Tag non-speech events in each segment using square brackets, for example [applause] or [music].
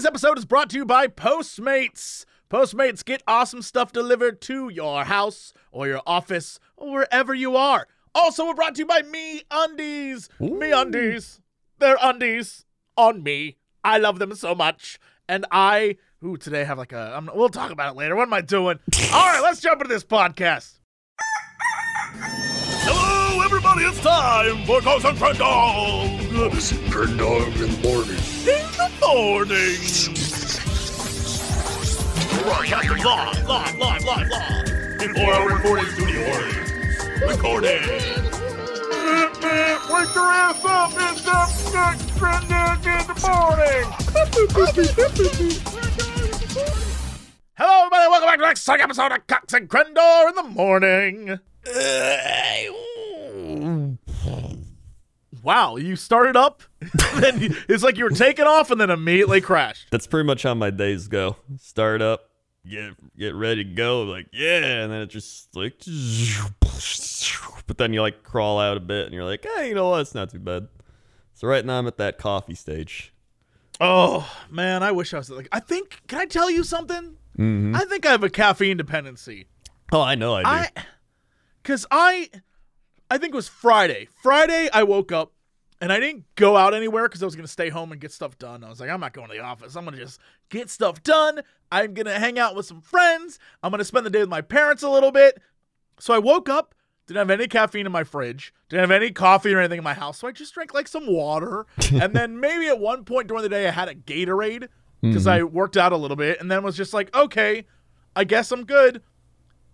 Today's episode is brought to you by Postmates. Postmates get awesome stuff delivered to your house or your office or wherever you are. Also, we're brought to you by MeUndies. Me Undies. They're undies on me. I love them so much. And I, ooh, today I have like a, I'm, we'll talk about it later. What am I doing? [laughs] All right, let's jump into this podcast. Hello, everybody. It's time for Cox and Crendor Crendor in the morning. in the morning. Broadcasting live, live, live, live, live. Before our recording studio. Recording. Wake your ass up! It's up next in the morning. Hello, everybody. Welcome back to the next episode of Cox and Crendor in the morning. Wow, you started up, [laughs] then you- it's like you were taking off and then immediately crashed. That's pretty much how my days go. Start up, get get ready to go, like yeah, and then it just like, but then you like crawl out a bit, and you're like, hey, you know what? It's not too bad. So right now I'm at that coffee stage. Oh man, I wish I was like. I think. Can I tell you something? Mm-hmm. I think I have a caffeine dependency. Oh, I know I do. I, cause I, I think it was Friday. Friday, I woke up and I didn't go out anywhere because I was gonna stay home and get stuff done. I was like, I'm not going to the office. I'm gonna just get stuff done. I'm gonna hang out with some friends. I'm gonna spend the day with my parents a little bit. So I woke up. Didn't have any caffeine in my fridge. Didn't have any coffee or anything in my house. So I just drank like some water. [laughs] and then maybe at one point during the day, I had a Gatorade because mm-hmm. I worked out a little bit. And then was just like, okay, I guess I'm good.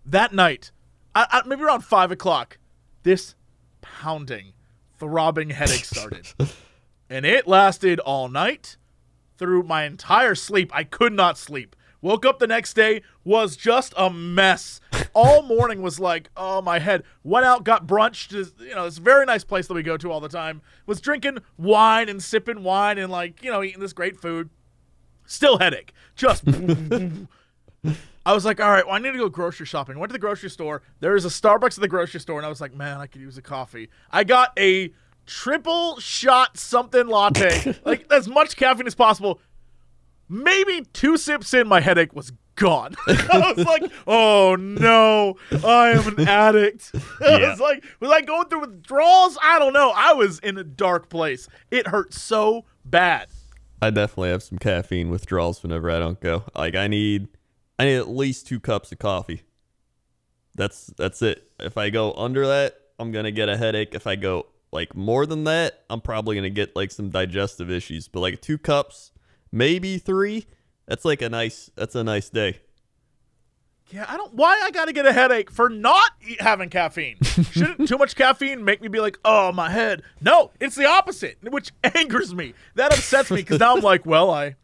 That night, I, I, maybe around five o'clock, this pounding, throbbing headache started. [laughs] and it lasted all night through my entire sleep. I could not sleep. Woke up the next day, was just a mess. All morning was like, oh, my head. Went out, got brunch you know, this very nice place that we go to all the time. Was drinking wine and sipping wine and, like, you know, eating this great food. Still headache. Just. [laughs] I was like, all right, well, I need to go grocery shopping. Went to the grocery store. There is a Starbucks at the grocery store, and I was like, man, I could use a coffee. I got a triple shot something latte, [laughs] like as much caffeine as possible. Maybe two sips in, my headache was gone. [laughs] I was like, oh no, I am an addict. [laughs] I Yeah. was like, was I going through withdrawals? I don't know. I was in a dark place. It hurt so bad. I definitely have some caffeine withdrawals whenever I don't go. Like I need, I need at least two cups of coffee. That's that's it. If I go under that, I'm gonna get a headache. If I go like more than that, I'm probably gonna get like some digestive issues. But like two cups, maybe three, that's like a nice that's a nice day. Yeah, I don't. Why I gotta get a headache for not e- having caffeine? Shouldn't too much caffeine make me be like, oh, my head? No, it's the opposite, which [laughs] angers me. That upsets me because now I'm like, well, I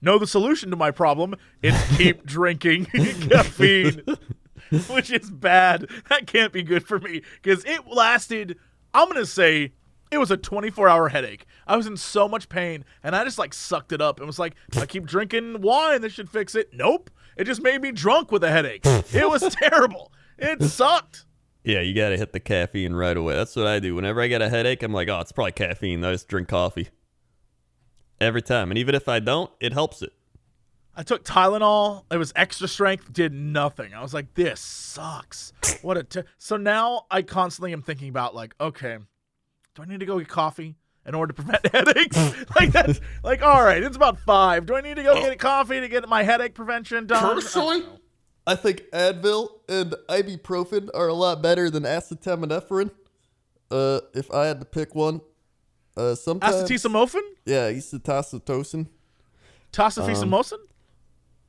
know the solution to my problem. is keep [laughs] drinking [laughs] caffeine, [laughs] which is bad. That can't be good for me because it lasted. I'm gonna say it was a 24 hour headache. I was in so much pain and I just like sucked it up and was like, I keep drinking wine, this should fix it. Nope. It just made me drunk with a headache. it was terrible. It sucked. Yeah, you gotta hit the caffeine right away. That's what I do. Whenever I get a headache, I'm like, oh, it's probably caffeine. I just drink coffee every time, and even if I don't, it helps it. I took Tylenol. It was extra strength. Did nothing. I was like, this sucks. [laughs] What a. T-. So now I constantly am thinking about like, okay, do I need to go get coffee in order to prevent [laughs] headaches? [laughs] like that's like, all right, it's about five. Do I need to go get coffee to get my headache prevention done? Personally, I think Advil and ibuprofen are a lot better than acetaminophen. Uh, if I had to pick one, uh, sometimes Acetaminophen, yeah, acetylcytosin, Tosifesamosin.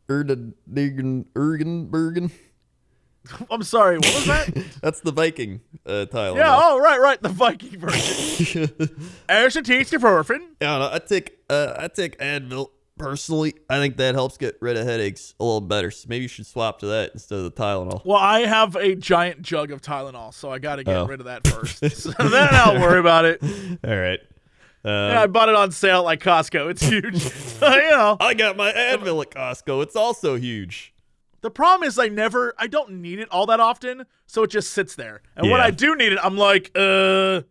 Erden, Ergen, Ergen, Bergen. [laughs] I'm sorry. What was that? [laughs] That's the Viking uh, Tylenol. yeah. Oh, right, right. The Viking version. [laughs] Acetaminophen. I don't. I take uh, I take Advil personally. I think that helps get rid of headaches a little better. So maybe you should swap to that instead of the Tylenol. Well, I have a giant jug of Tylenol, so I got to get Oh. rid of that first. so then I'll worry about it. All right. Yeah, I bought it on sale at like Costco. It's huge. [laughs] [laughs] you know, I got my Advil at Costco. It's also huge. the problem is I never, I don't need it all that often, so it just sits there. And when Yeah. I do need it, I'm like, uh,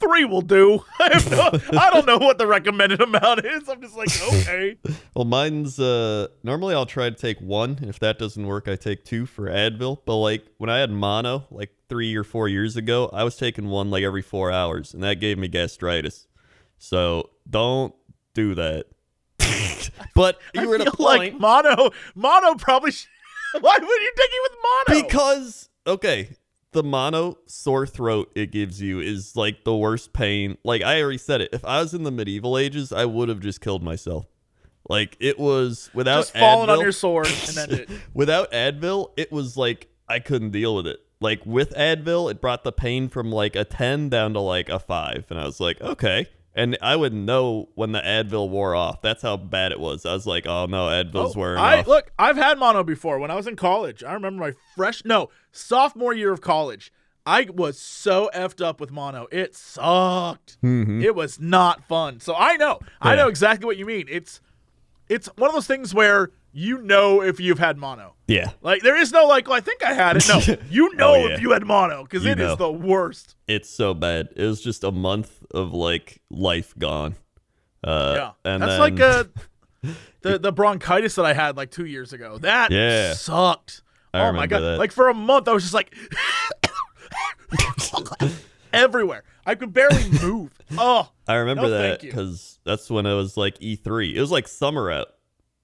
three will do. [laughs] I, have no, I don't know what the recommended amount is. I'm just like, okay. Well, mine's uh normally I'll try to take one. If that doesn't work, I take two for Advil. But like when I had mono, like three or four years ago, I was taking one like every four hours, and that gave me gastritis. So don't do that. [laughs] but [laughs] you I were a like mono. Mono probably. Sh- [laughs] Why would you take it with mono? because okay, the mono sore throat it gives you is like the worst pain. Like I already said it. If I was in the medieval ages, I would have just killed myself. Like it was without just falling on your sword and it. Without Advil, it was like I couldn't deal with it. Like with Advil, it brought the pain from like a 10 down to like a 5. And I was like, okay. And I would know when the Advil wore off. That's how bad it was. I was like, oh no, Advil's Oh, wearing I off. look. I've had mono before when I was in college. I remember my fresh no sophomore year of college. I was so effed up with mono. It sucked. Mm-hmm. It was not fun. So I know. I know exactly what you mean. It's it's one of those things where you know if you've had mono. yeah. Like there is no like, well, I think I had it. No, [laughs] you know Oh, yeah. if you had mono because You it is know. the worst. It's so bad. It was just a month of like life gone. Uh, Yeah, and that's then, like uh [laughs] the the bronchitis that I had like two years ago. That Yeah. sucked. I oh my god! that. Like for a month, I was just like [laughs] everywhere. I could barely move. Oh, I remember No, that because that's when it was like E3. It was like summer out,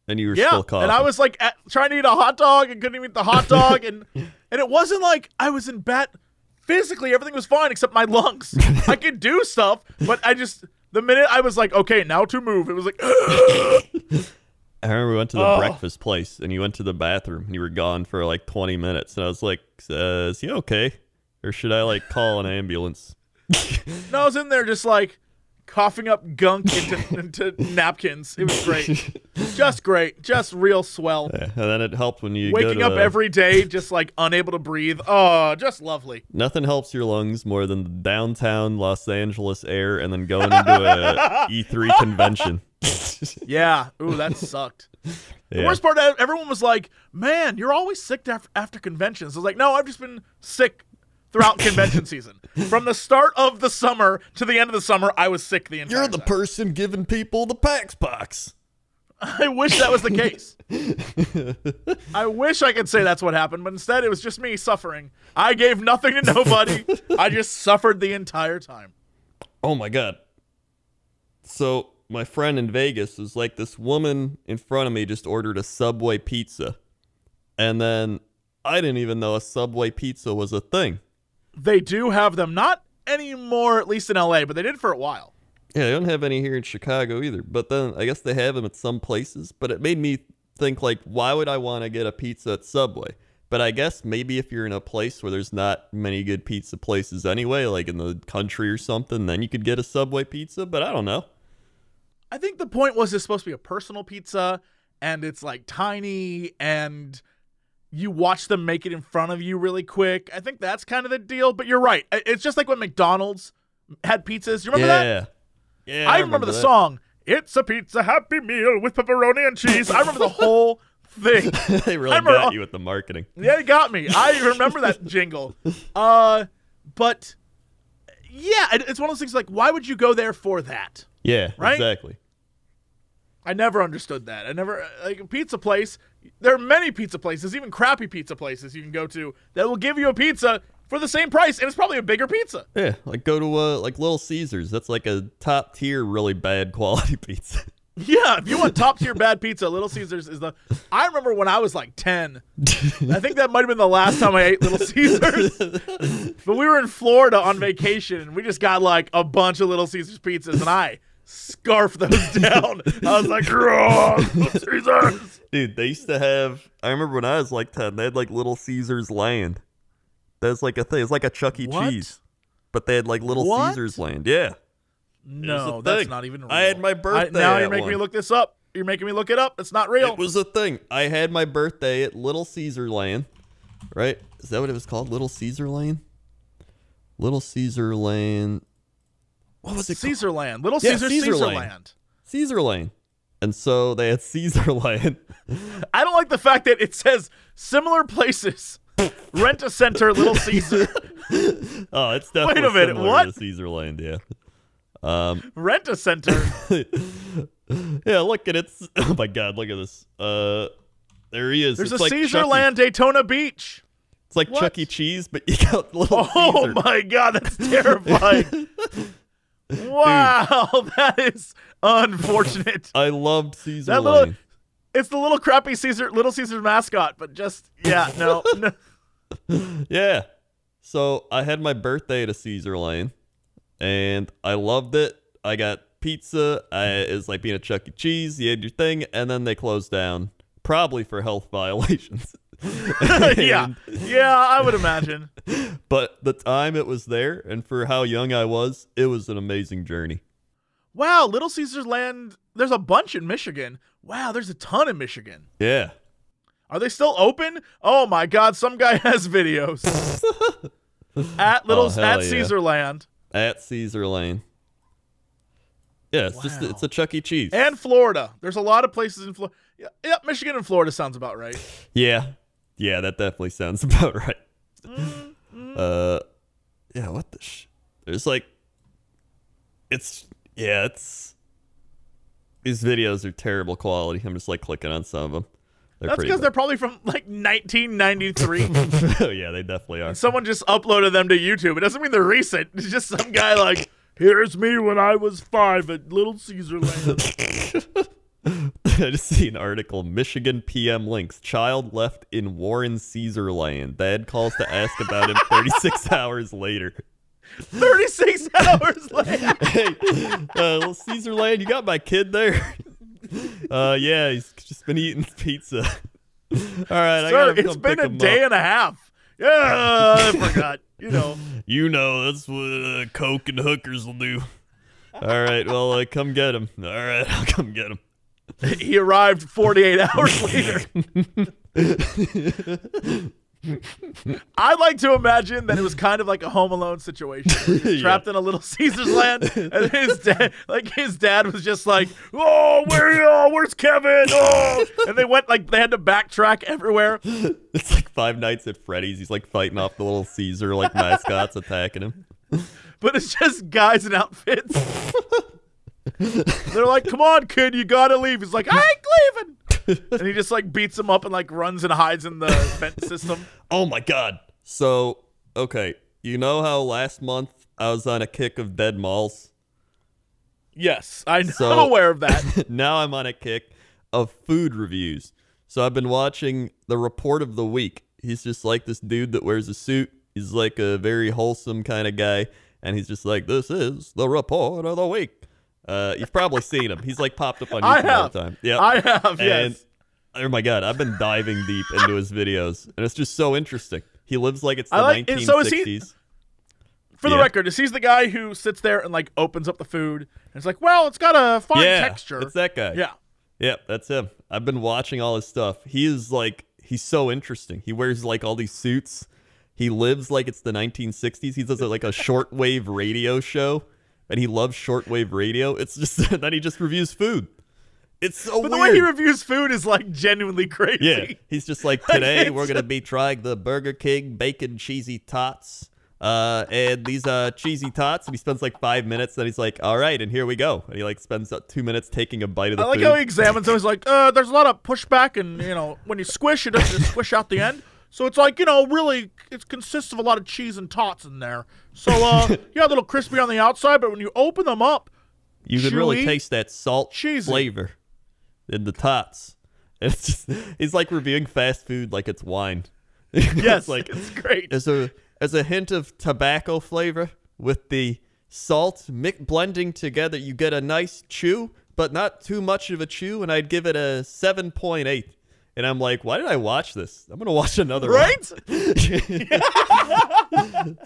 and you were yeah. still coughing. And I was like at, trying to eat a hot dog and couldn't even eat the hot [laughs] dog, and and it wasn't like I was in bed. Physically, everything was fine except my lungs. I could do stuff, but I just the minute I was like, okay, now to move, it was like. [laughs] I remember we went to the Oh. breakfast place, and you went to the bathroom, and you were gone for like 20 minutes, and I was like, uh, "Is he okay, or should I like call an ambulance?" No, I was in there just like coughing up gunk into, [laughs] into napkins. It was great. just great. Just real swell. Yeah, and then it helped when you go Waking up a- every day just like unable to breathe. Oh, just lovely. Nothing helps your lungs more than the downtown Los Angeles air, and then going into a [laughs] E3 convention. [laughs] Yeah. Ooh, that sucked. The Yeah. worst part, everyone was like, man, you're always sick after, after conventions. I was like, no, I've just been sick throughout convention season. From the start of the summer to the end of the summer, I was sick the entire time. You're the time. person giving people the PAX box. [laughs] I wish that was the case. [laughs] I wish I could say that's what happened, but instead it was just me suffering. I gave nothing to nobody. I just suffered the entire time. Oh my god. So my friend in Vegas was like this woman in front of me just ordered a Subway pizza. And then I didn't even know a Subway pizza was a thing. They do have them, not anymore, at least in LA, but they did for a while. Yeah, they don't have any here in Chicago either. But then I guess they have them at some places. But it made me think like, why would I want to get a pizza at Subway? But I guess maybe if you're in a place where there's not many good pizza places anyway, like in the country or something, then you could get a Subway pizza. But I don't know. I think the point was it's supposed to be a personal pizza and it's like tiny and you watch them make it in front of you really quick. I think that's kind of the deal, but you're right. It's just like when McDonald's had pizzas. You remember that? yeah. Yeah. I, remember, the that. song. It's a pizza happy meal with pepperoni and cheese. I remember the whole [laughs] thing. they really remember got you with the marketing. Yeah, you got me. I remember that [laughs] jingle. Uh, but yeah, it's one of those things like, why would you go there for that? Yeah, Right? exactly. I never understood that. I never like a pizza place. There are many pizza places, even crappy pizza places you can go to that will give you a pizza for the same price, and it's probably a bigger pizza. Yeah, like go to uh, like Little Caesars. That's like a top tier, really bad [laughs] quality pizza. Yeah, if you want top tier bad pizza, Little Caesars is the. I remember when I was like ten. [laughs] I think that might have been the last time I ate Little Caesars. [laughs] but we were in Florida on vacation, and we just got like a bunch of Little Caesars pizzas, and I scarfed those [laughs] down. I was like, "Gross, Caesars." Dude, they used to have. I remember when I was like ten, they had like Little Caesars Land. That's like a thing. It's like a Chuck E. What? Cheese, but they had like Little What? Caesars Land. Yeah, No, that's thing. not even. Real. I had my birthday now at you're making me look this up. You're making me look it up. It's not real. it was a thing. I had my birthday at Little Caesar Land. Right? Is that what it was called? Little Caesar Lane. Little Caesar Lane. What was it? called? Caesar Land, Little Yeah, Caesar, Caesar Caesar Land. Land. Caesar Lane. And so they had Caesar [laughs] Land. I don't like the fact that it says similar places [laughs] Rent a center, Little Caesar. [laughs] Oh, it's definitely a minute, similar what? to Caesarland, yeah. Um, Rent a center. yeah, look at it. Oh my god, look at this. Uh, there he is. There's it's a like Caesar Chuck E- Land Daytona Beach. It's like What? Chuck E. Cheese, but you got little Oh Caesar. my god, that's terrifying. Wow, [laughs] that is unfortunate. [laughs] I loved Caesar That little Lane. it's the little crappy Caesar Little Caesar mascot, but just yeah, [laughs] no. no. Yeah. So I had my birthday at a Caesar Lane, and I loved it. I got pizza. I, it was like being a Chuck E. Cheese. You had your thing, and then they closed down, probably for health violations. [laughs] yeah. Yeah, I would imagine. But the time it was there, and for how young I was, it was an amazing journey. Wow, Little Caesars Land there's a bunch in Michigan. Wow, there's a ton in Michigan. Yeah. Are they still open? Oh my god, some guy [laughs] has videos. [laughs] at Little Oh, at yeah. Caesar Land At Caesar Lane. Yeah, it's just it's a Chuck E. Cheese. and Florida. There's a lot of places in Florida. Yeah, Michigan and Florida sounds about right. Yeah. Yeah, that definitely sounds [laughs] about right. Mm-hmm. Uh yeah, what the sh There's like it's yeah, it's these videos are terrible quality. I'm just like clicking on some of them. They're That's because they're probably from like 1993. [laughs] oh yeah, they definitely are. Someone just uploaded them to YouTube. It doesn't mean they're recent. It's just some guy like, here's me when I was five at Little Caesar Land. [laughs] I just see an article. Michigan PM links child left in Warren Caesar land. Dad calls to ask about him 36 [laughs] hours later. 36 [laughs] hours later. hey, uh, little Caesar land, you got my kid there? [laughs] Uh, yeah, he's just been eating pizza. All right, I Sir, it's been a day up. and a half. Yeah, I forgot. You know. You know, that's what uh, coke and hookers will do. All right, well, uh, come get him. All right, I'll come get him. [laughs] He arrived 48 hours [laughs] later. I'd like to imagine that it was kind of like a Home Alone situation. [laughs] Yeah. Trapped in a little Caesar's land, and his dad, like his dad, was just like, "Oh, where, oh, where's Kevin?" Oh, and they went like they had to backtrack everywhere. It's like Five Nights at Freddy's. He's like fighting off the little Caesar like mascots attacking him. but it's just guys in outfits. [laughs] They're like, "Come on, kid, you gotta leave." He's like, "I ain't leaving," [laughs] and he just like beats him up and like runs and hides in the [laughs] vent system. Oh my god. So, okay, you know how last month I was on a kick of dead malls? Yes, I know, So- I'm aware of that. now I'm on a kick of food reviews. So I've been watching the report of the week. He's just like this dude that wears a suit. He's like a very wholesome kind of guy, and he's just like, "This is the report of the week." Uh, you've probably seen him. He's like popped up on I YouTube all the time. Yeah, I have, And yes. oh my god, I've been diving deep into his videos, and it's just so interesting. He lives like it's the like- 1960s. so he- For the Yeah. record, is he's the guy who sits there and like opens up the food and it's like, well, it's got a fine yeah, texture. it's that guy. yeah. Yep, that's him. I've been watching all his stuff. He is like he's so interesting. He wears like all these suits. He lives like it's the 1960s. He does like a shortwave radio show, and he loves shortwave radio. It's just [laughs] then he just reviews food. It's so But the way he reviews food is like genuinely crazy. yeah, he's just like [laughs] today we're gonna be trying the Burger King bacon cheesy tots. Uh, and these uh cheesy tots, and he spends like five minutes. Then he's like, "All right, and here we go." And he like spends uh, two minutes taking a bite of the I like food. how he examines them. He's like, uh, there's a lot of pushback, and you know, when you squish, it doesn't just squish out the end. [laughs] So it's like, you know, really, it consists of a lot of cheese and tots in there. So, uh, [laughs] yeah, a little crispy on the outside, but when you open them up, You can really taste that salt cheesy. flavor in the tots. [laughs] It's just he's like reviewing fast food like it's wine. [laughs] yes, it's like it's great. there's a there's a hint of tobacco flavor with the salt mi- blending together. You get a nice chew, but not too much of a chew. And I'd give it a seven point eight. And I'm like, why did I watch this? I'm gonna watch another one. Right? [laughs]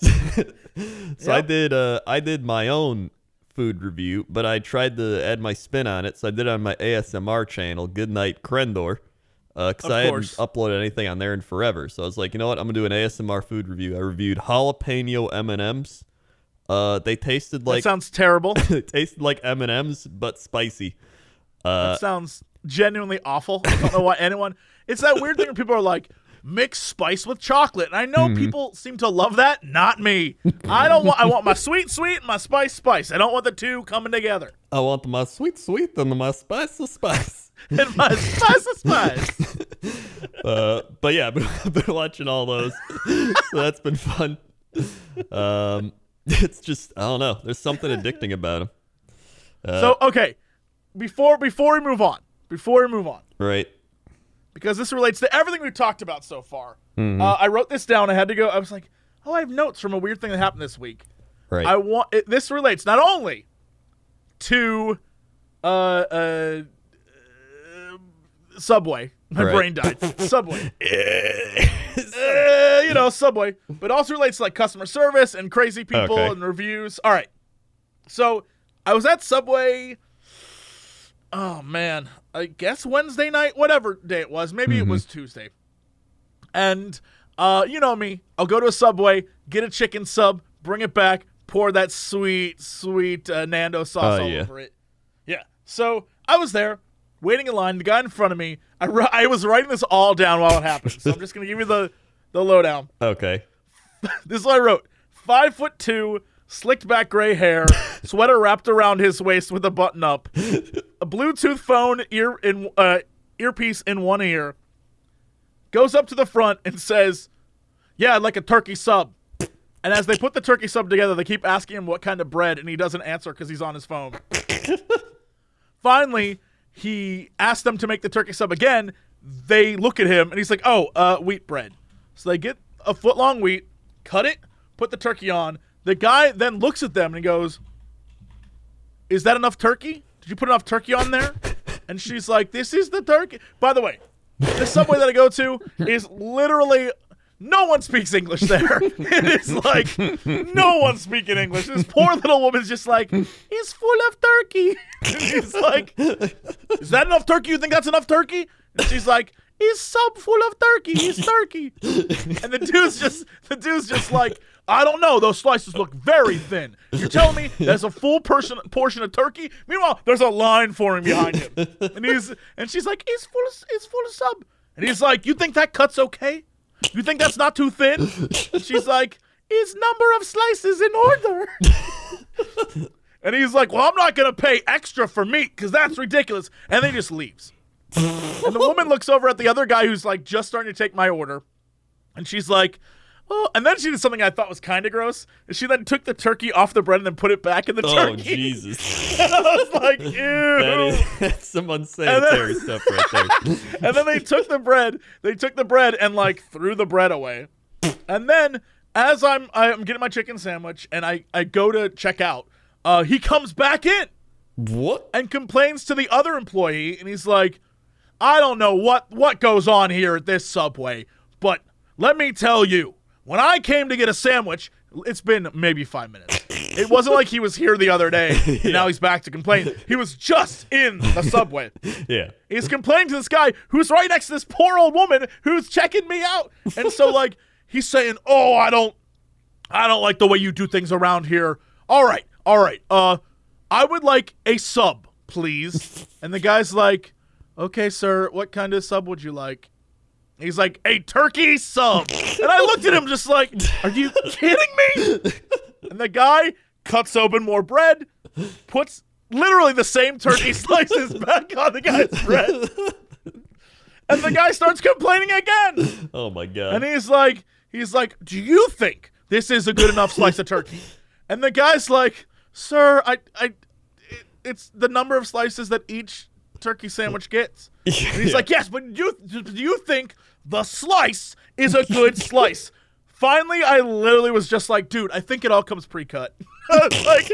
So I did uh I did my own food review, but I tried to add my spin on it. So I did it on my ASMR channel, Goodnight Crendor. Uh, cause Of I hadn't uploaded anything on there in forever. So I was like, you know what? I'm gonna do an ASMR food review. I reviewed jalapeno M&Ms. Uh, they tasted that like sounds terrible. they [laughs] tasted like M&Ms but spicy. Uh, that sounds genuinely awful. I don't know why anyone. It's that weird thing where people are like, mix spice with chocolate. And I know people seem to love that. Not me. I don't want. I want my sweet sweet and my spice spice. I don't want the two coming together. I want my sweet sweet and my spicy spice. [laughs] And my spice of spice. [laughs] Uh, but yeah, [laughs] I've been, I've been watching all those, so that's been fun. Um, it's just I don't know. There's something addicting about them. Uh, So okay, before before we move on, before we move on, right. because this relates to everything we've talked about so far. Mm-hmm. Uh, I wrote this down. I had to go. I was like, oh, I have notes from a weird thing that happened this week. Right. I want it, this relates not only to uh, uh, Subway. My Right. brain died. [laughs] Subway. Uh, you know, Subway, but also relates to like customer service and crazy people Okay. and reviews. All right. So I was at Subway. Oh man, I guess Wednesday night, whatever day it was. Maybe it was Tuesday. And uh, you know me, I'll go to a Subway, get a chicken sub, bring it back, pour that sweet, sweet uh, Nando sauce Oh, all yeah. over it. Yeah. So I was there, waiting in line. The guy in front of me, I, I was writing this all down while it happened. So I'm just gonna give you the the lowdown. [laughs] okay. [laughs] This is what I wrote: five foot two, slicked back gray hair, [laughs] sweater wrapped around his waist with a button up, a Bluetooth phone ear in uh, earpiece in one ear. Goes up to the front and says, "Yeah, I'd like a turkey sub." And as they put the turkey sub together, they keep asking him what kind of bread, and he doesn't answer because he's on his phone. [laughs] Finally, he asked them to make the turkey sub again. They look at him, and he's like, "Oh, uh, wheat bread." So they get a foot long wheat, cut it, put the turkey on. The guy then looks at them and he goes, "Is that enough turkey? Did you put enough turkey on there?" And she's like, "This is the turkey." By the way, the subway that I go to is literally no one speaks English there. [laughs] it is like no one speaking English. This poor little woman's just like, "It's full of turkey." [laughs] And he's like, "Is that enough turkey? You think that's enough turkey?" And she's like, "It's sub full of turkey. He's turkey." And the dude's just the dude's just like, I don't know. Those slices look very thin. You're telling me there's a full person portion of turkey? Meanwhile, there's a line forming behind him, and he's and she's like, he's full of it's full of sub, and he's like, you think that cuts okay? You think that's not too thin? And she's like, is number of slices in order? and he's like, well, I'm not gonna pay extra for meat because that's ridiculous, and then he just leaves. And the woman looks over at the other guy who's like just starting to take my order. And she's like, oh, and then she did something I thought was kind of gross. She then took the turkey off the bread and then put it back in the Oh turkey. Oh Jesus. [laughs] I was like, ew. That is [laughs] that's some unsanitary stuff right there. [laughs] and then they took the bread, they took the bread and like threw the bread away. And then as I'm I'm getting my chicken sandwich and I, I go to check out, uh, he comes back in What? and complains to the other employee and he's like i don't know what what goes on here at this subway but let me tell you when i came to get a sandwich it's been maybe five minutes it wasn't like he was here the other day [laughs] and now he's back to complain he was just in the [laughs] subway Yeah. He's complaining to this guy who's right next to this poor old woman who's checking me out. And so [laughs] like he's saying, "Oh, I don't I don't like the way you do things around here." All right. All right. Uh I would like a sub, please. And the guy's like, "Okay, sir. What kind of sub would you like?" He's like, "A turkey sub." And I looked at him just like, "Are you kidding me?" And the guy cuts open more bread, puts literally the same turkey [laughs] slices back on the guy's bread. And the guy starts complaining again. Oh my god. And he's like, he's like, "Do you think this is a good enough slice of turkey?" And the guy's like, "Sir, I I it, it's the number of slices that each turkey sandwich gets." [laughs] And he's like, "Yes, but you do you think the slice is a good [laughs] slice?" Finally, I literally was just like, "Dude, I think it all comes pre-cut." [laughs] Like,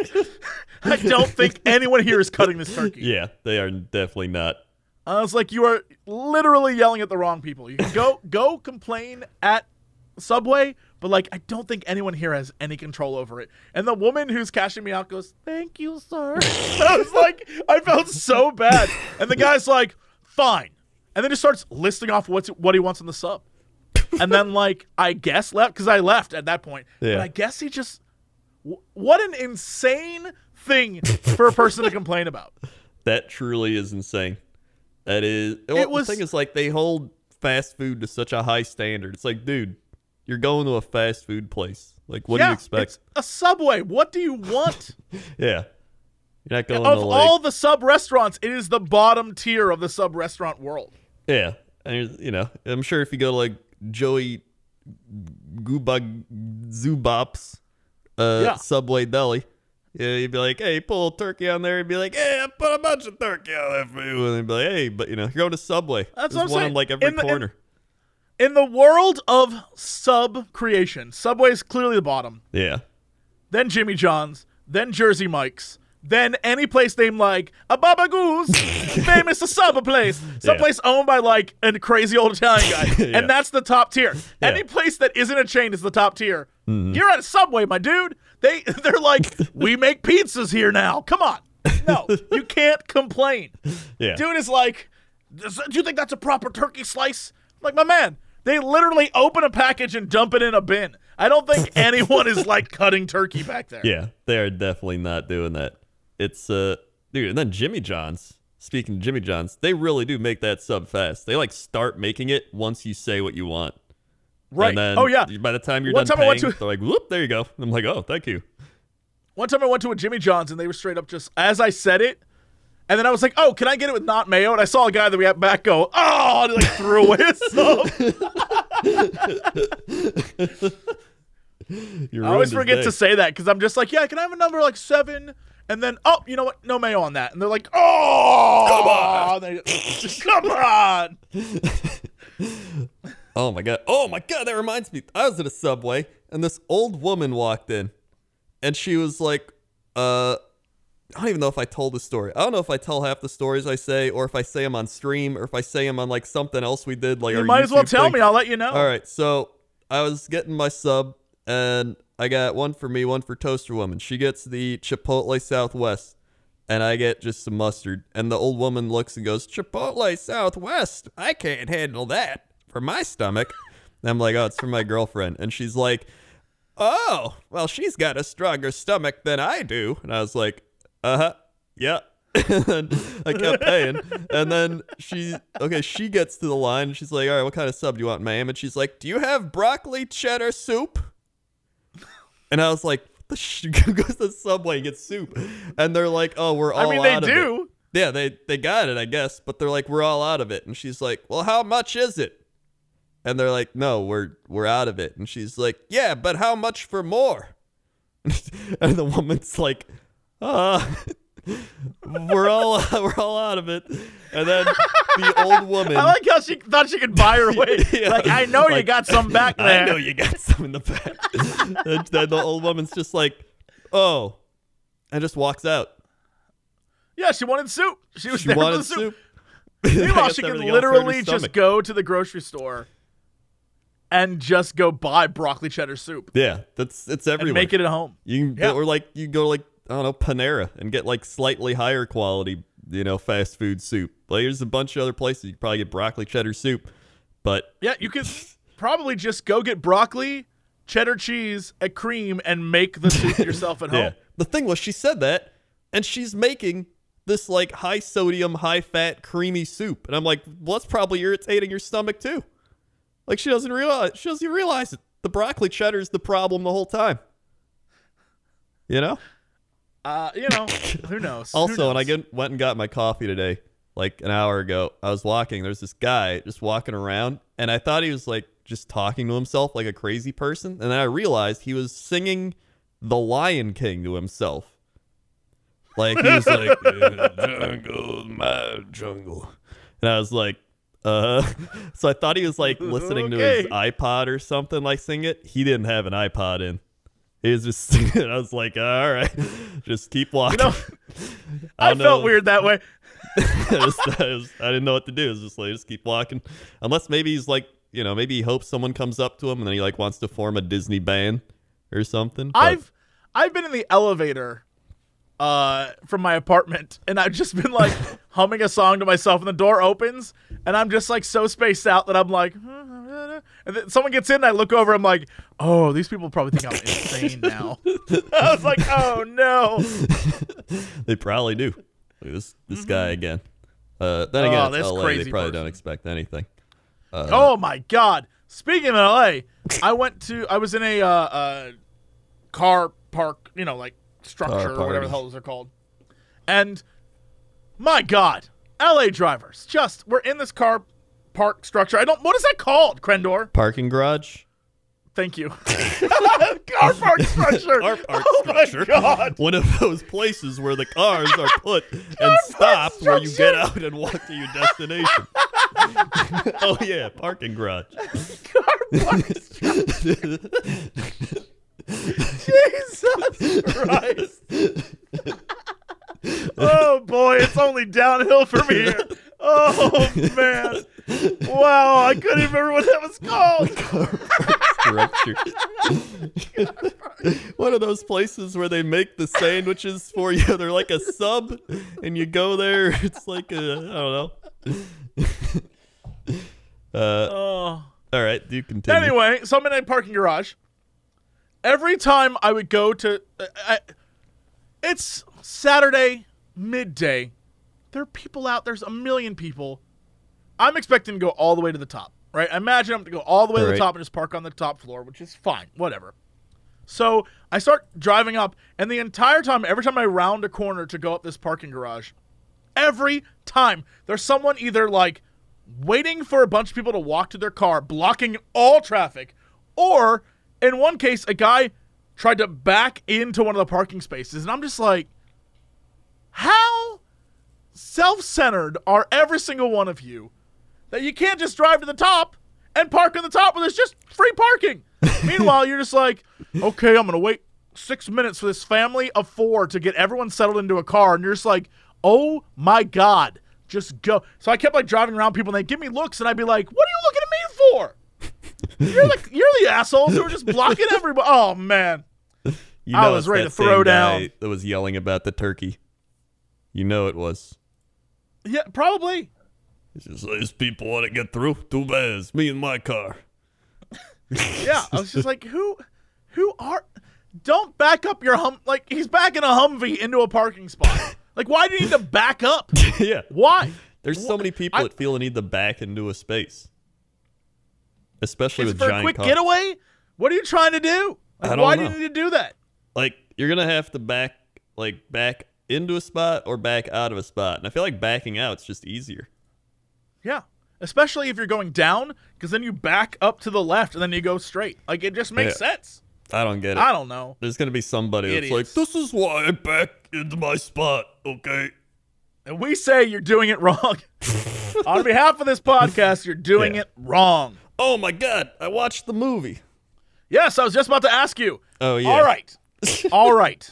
I don't think anyone here is cutting this turkey. yeah, they are definitely not. I was like, you are literally yelling at the wrong people. You can go go complain at Subway, but like I don't think anyone here has any control over it. And the woman who's cashing me out goes, "Thank you, sir." [laughs] I was like, I felt so bad. And the guy's like, "Fine," and then just starts listing off what's what he wants in the sub. And then like I guess left because I left at that point. But Yeah. I guess he just wh- what an insane thing for a person to complain about. That truly is insane. That is. Well, was- The thing is, like, they hold fast food to such a high standard. It's like, dude, you're going to a fast food place. Like, what do you expect? A Subway. What do you want? [laughs] Yeah, you're not going of to like, all the sub restaurants, it is the bottom tier of the sub restaurant world. yeah, and you know, I'm sure if you go to like Joey Gooba Zubop's uh, Yeah. Subway Deli. Yeah, you'd be like, hey, pull a turkey on there. You'd be like, hey, I put a bunch of turkey on there for you. And they'd be like, hey, but you know, you're going to Subway. That's There's what I'm one saying. in like every In the- corner. In the world of sub creation, Subway's clearly the bottom. yeah. Then Jimmy John's, then Jersey Mike's, then any place named like a Baba Goose, [laughs] famous a sub place, someplace owned by like a crazy old Italian guy, [laughs] Yeah. and that's the top tier. Yeah. Mm-hmm. Any place that isn't a chain is the top tier. You're at a Subway, my dude. They [laughs] they're like, we make pizzas here now. Come on, no, you can't complain. Yeah. Dude is like, do you think that's a proper turkey slice? I'm like, my man, they literally open a package and dump it in a bin. I don't think [laughs] anyone is like cutting turkey back there. Yeah, they are definitely not doing that. It's uh dude, and then Jimmy John's. Speaking of Jimmy John's, they really do make that sub fast. They like start making it once you say what you want. Right. And then oh yeah. by the time you're One done time I paying, went to- they're like, whoop, there you go. I'm like, oh, thank you. One time I went to a Jimmy John's and they were straight up just as I said it, and then I was like, "Oh, can I get it with not mayo?" And I saw a guy that we had back go, "Oh," and he, like threw away [laughs] his sub. [laughs] You I always forget to say that because I'm just like, "Yeah, can I have a number like seven? And then, oh, you know what? No mayo on that. And they're like, "Oh, come on, [laughs] come on." Oh my god. Oh my god, that reminds me. I was at a subway and this old woman walked in and she was like, uh I don't even know if I told the story. I don't know if I tell half the stories I say or if I say them on stream or if I say them on like something else we did like You might as well YouTube tell thing. me. I'll let you know. All right, so I was getting my sub, and I got one for me, one for Toaster Woman. She gets the Chipotle Southwest, and I get just some mustard. And the old woman looks and goes, Chipotle Southwest? I can't handle that for my stomach. And I'm like, oh, it's for my girlfriend. And she's like, oh, well, she's got a stronger stomach than I do. And I was like, uh huh, yeah. [laughs] and I kept paying. And then she, okay, she gets to the line. And she's like, all right, what kind of sub do you want, ma'am? And she's like, do you have broccoli cheddar soup? And I was like, the sh- [laughs] goes to the Subway and gets soup. And they're like, oh, we're all I mean, they out of it. do. Yeah, they they got it, I guess, but they're like, we're all out of it. And she's like, well, how much is it? And they're like, no, we're we're out of it. And she's like, yeah, but how much for more? [laughs] and the woman's like, uh, [laughs] we're all [laughs] we're all out of it. And then the old [laughs] woman, I like how she thought she could buy her way. Yeah. Like, I know you got some back there. I know you got some in the back. and then the old woman's just like, oh, and just walks out. Yeah, she wanted soup. She was She there for wanted the soup. soup. Meanwhile, she can everything else hurt her literally just go to the grocery store and just go buy broccoli cheddar soup Yeah, that's it's and everywhere. make it at home. You can Yeah. or like you go to like I don't know Panera and get like slightly higher quality, you know, fast food soup. Like there's a bunch of other places you can probably get broccoli cheddar soup, but Yeah, you could [laughs] probably just go get broccoli, cheddar cheese, a cream, and make the soup [laughs] yourself at home. yeah. The thing was, she said that, and she's making this like high sodium, high fat, creamy soup, and I'm like, well, that's probably irritating your stomach too. Like she doesn't realize she doesn't realize it. The broccoli cheddar is the problem the whole time. You know. Uh, you know, who [laughs] knows? Who Also, when I get, went and got my coffee today, like an hour ago, I was walking. There's this guy just walking around, and I thought he was like just talking to himself like a crazy person. And then I realized he was singing The Lion King to himself. Like he was [laughs] like, "Jungle, my jungle," and I was like, uh. [laughs] So I thought he was like listening to his iPod or something, like sing it. He didn't have an iPod in. He was just. [laughs] I was like, all right, [laughs] just keep walking. know, [laughs] I, don't felt know. weird that way. I, just- I was- I didn't know what to do. It was just like, just keep walking. Unless maybe he's like, you know, maybe he hopes someone comes up to him and then he like wants to form a Disney band or something. but- I've I've been in the elevator uh from my apartment and I've just been like humming a song to myself and the door opens and I'm just like so spaced out that I'm like [laughs] and then someone gets in and I look over I'm like oh these people probably think I'm [laughs] insane now [laughs] I was like oh no they probably do. Look at this this guy again. Uh, then again, Oh, it's this LA. They probably don't expect anything. Uh, oh my god! Speaking of LA, I went to I was in a uh, uh, car park, you know, like structure or whatever the hell those are called, and my god, LA drivers just we're in this car park structure. I don't. What is that called, Crendor? Parking garage. Thank you. [laughs] [laughs] car park structure. Car park oh structure. my god. One of those places where the cars are [laughs] put and stop where you get out and walk to your destination. oh yeah, parking garage. Car park structure. Jesus Christ. Oh boy, it's only downhill from here. Oh man. Wow, I couldn't remember what that was called. [laughs] structure. One of those places where they make the sandwiches for you. They're like a sub, and you go there. [laughs] It's like a I don't know. uh, Oh. all right, you continue. Anyway, so I'm in a parking garage. Every time I would go to, I, it's Saturday midday. There are people out. There's a million people. I'm expecting to go all the way to the top, right? I imagine I'm going to go all the way to the top and just park on the top floor, which is fine, whatever. So I start driving up, and the entire time, every time I round a corner to go up this parking garage, every time there's someone either like waiting for a bunch of people to walk to their car, blocking all traffic, or in one case, a guy tried to back into one of the parking spaces, and I'm just like, how self-centered are every single one of you that you can't just drive to the top and park on the top where there's just free parking? [laughs] Meanwhile, you're just like, okay, I'm gonna wait six minutes for this family of four to get everyone settled into a car, and you're just like, oh my god, just go. So I kept like driving around people, and they'd give me looks, and I'd be like, what are you looking at me for? You're the you're the assholes who are just blocking everybody. Oh man, [laughs] You I was ready to throw down. That was yelling about the turkey. You know it was. yeah, probably. It's just these people want to get through. Too bad. It's me and my car. [laughs] Yeah, I was just like, who, who are? Don't back up your hum. Like he's backing a Humvee into a parking spot. Like, why do you need to back up? [laughs] yeah. Why? There's so many people I- that feel the need to back into a space, especially with for a quick cars. getaway? What are you trying to do? Like, I don't why know. do you need to do that? Like you're gonna have to back, like back into a spot or back out of a spot, and I feel like backing out's just easier. Yeah, especially if you're going down, because then you back up to the left and then you go straight. Like it just makes sense. I don't get it. I don't know. There's gonna be somebody that's like, "This is why I back into my spot." Okay. And we say you're doing it wrong. [laughs] On behalf of this podcast, you're doing Yeah. it wrong. Oh my god! I watched the movie. Yes, I was just about to ask you. Oh yeah. All right. [laughs] All right.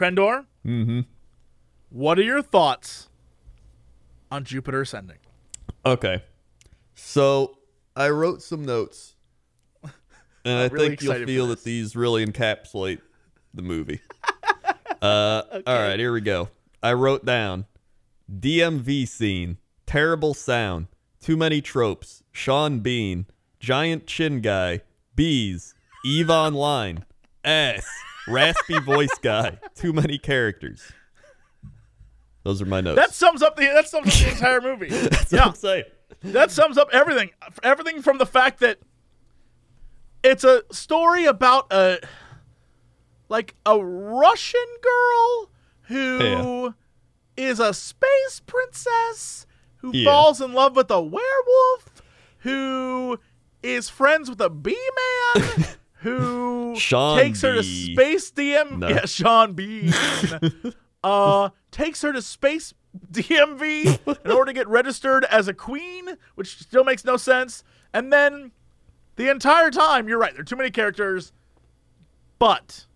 Crendor, Mm-hmm. what are your thoughts on Jupiter Ascending? Okay. So I wrote some notes, [laughs] and I really think you'll feel that these really encapsulate the movie. [laughs] uh, All right, here we go. I wrote down DMV scene, terrible sound, too many tropes, Sean Bean, giant chin guy, bees, Eve Online, ass, raspy voice guy, too many characters. Those are my notes. That sums up the that sums up the entire movie. [laughs] That's yeah. what I'm saying. That sums up everything. Everything from the fact that it's a story about a like a Russian girl who is a space princess who Yeah. falls in love with a werewolf who is friends with a bee man [laughs] who Sean takes her to space DM No. yeah Sean B. [laughs] uh takes her to space DMV in order to get registered as a queen, which still makes no sense. And then the entire time, you're right, there are too many characters. But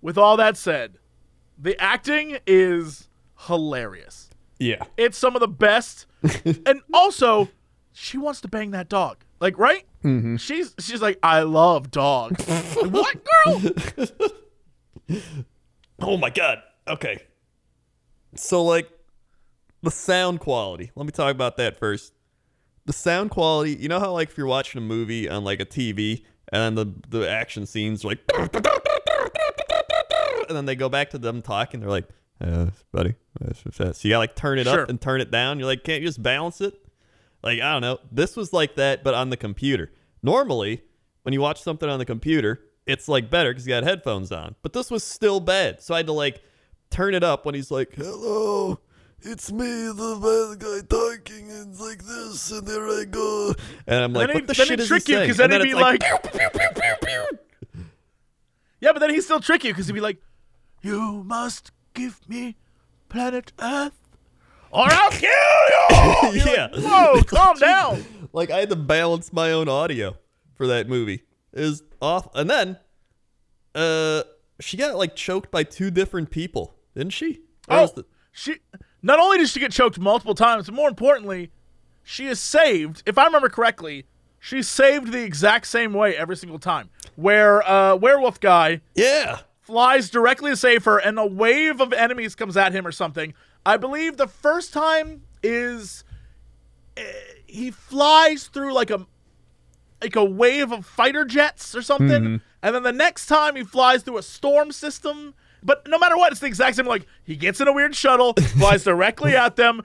with all that said, the acting is hilarious. Yeah. It's some of the best. [laughs] and also, she wants to bang that dog. Like, right? Mm-hmm. She's she's like, I love dogs. [laughs] Like, what girl? Oh my god. Okay. So like the sound quality. Let me talk about that first. The sound quality, you know how like if you're watching a movie on like a TV and then the the action scenes are like and then they go back to them talking, they're like, uh, buddy, that's what's that. So you gotta like turn it Sure. up and turn it down. You're like, can't you just balance it? Like I don't know. This was like that, but on the computer. Normally, when you watch something on the computer, it's like better because you got headphones on. But this was still bad, so I had to like turn it up when he's like, "Hello, it's me, the bad guy talking, and it's like this, and there I go." And I'm like, then "What the then shit is trick he you saying?" because then And he'd be it's like, yeah, but then he'd still trick you because he'd be like, you must give me planet Earth, or I'll kill you. [laughs] Yeah. [laughs] like, Whoa, calm down. like I had to balance my own audio for that movie. Is off. And then, uh, she got like choked by two different people, didn't she? Or Oh, the- she not only did she get choked multiple times, but more importantly, she is saved. If I remember correctly, she's saved the exact same way every single time. Where uh, werewolf guy yeah. flies directly to save her, and a wave of enemies comes at him or something. I believe the first time is uh, he flies through like a like a wave of fighter jets or something, and then the next time he flies through a storm system. But no matter what, it's the exact same. Like he gets in a weird shuttle, [laughs] flies directly at them.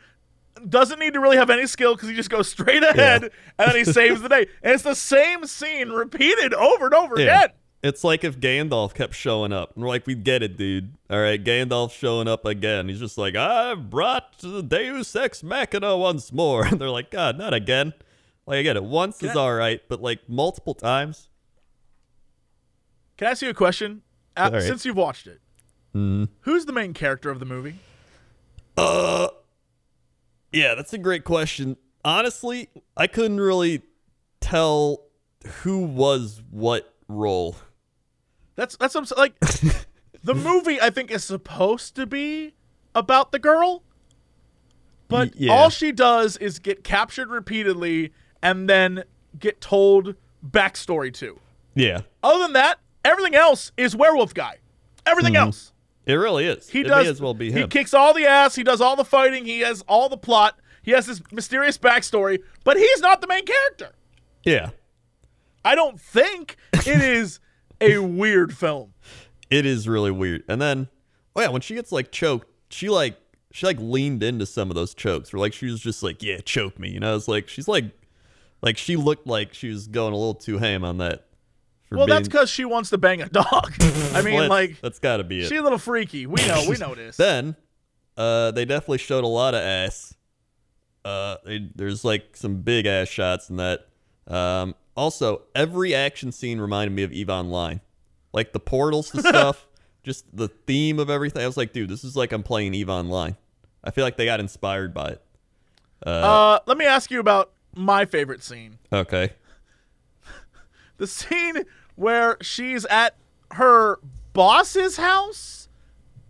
Doesn't need to really have any skill because he just goes straight ahead and then he saves the day. And it's the same scene repeated over and over Yeah. again. It's like if Gandalf kept showing up. And we're like, we get it, dude. All right, Gandalf showing up again. He's just like, I've brought the Deus Ex Machina once more. [laughs] And they're like, God, not again. Like, I get it. Once is I- all right, but like multiple times. Can I ask you a question? Uh, right. Since you've watched it, who's the main character of the movie? Uh, yeah, that's a great question. Honestly, I couldn't really tell who was what role. That's that's what I'm like. [laughs] the movie I think is supposed to be about the girl, but yeah. all she does is get captured repeatedly and then get told backstory to. Yeah, Other than that, everything else is werewolf guy. Everything mm-hmm. else. it really is. He it does. as well be He kicks all the ass. He does all the fighting. He has all the plot. He has this mysterious backstory, but he's not the main character. yeah, I don't think it is a weird film. it is really weird. And then, oh yeah, when she gets like choked, she like she like leaned into some of those chokes. Where like she was just like, yeah, choke me. You know, it's like she's like, like she looked like she was going a little too ham on that. Well, being, that's because she wants to bang a dog. [laughs] I mean, well, like that's got to be it. she's a little freaky. We know. We know this. [laughs] Then, uh, they definitely showed a lot of ass. Uh, they, there's like some big ass shots in that. Um, also, every action scene reminded me of Eve Online, like the portals and [laughs] stuff. Just the theme of everything. I was like, dude, this is like I'm playing Eve Online. I feel like they got inspired by it. uh, let me ask you about my favorite scene. Okay. [laughs] The scene where she's at her boss's house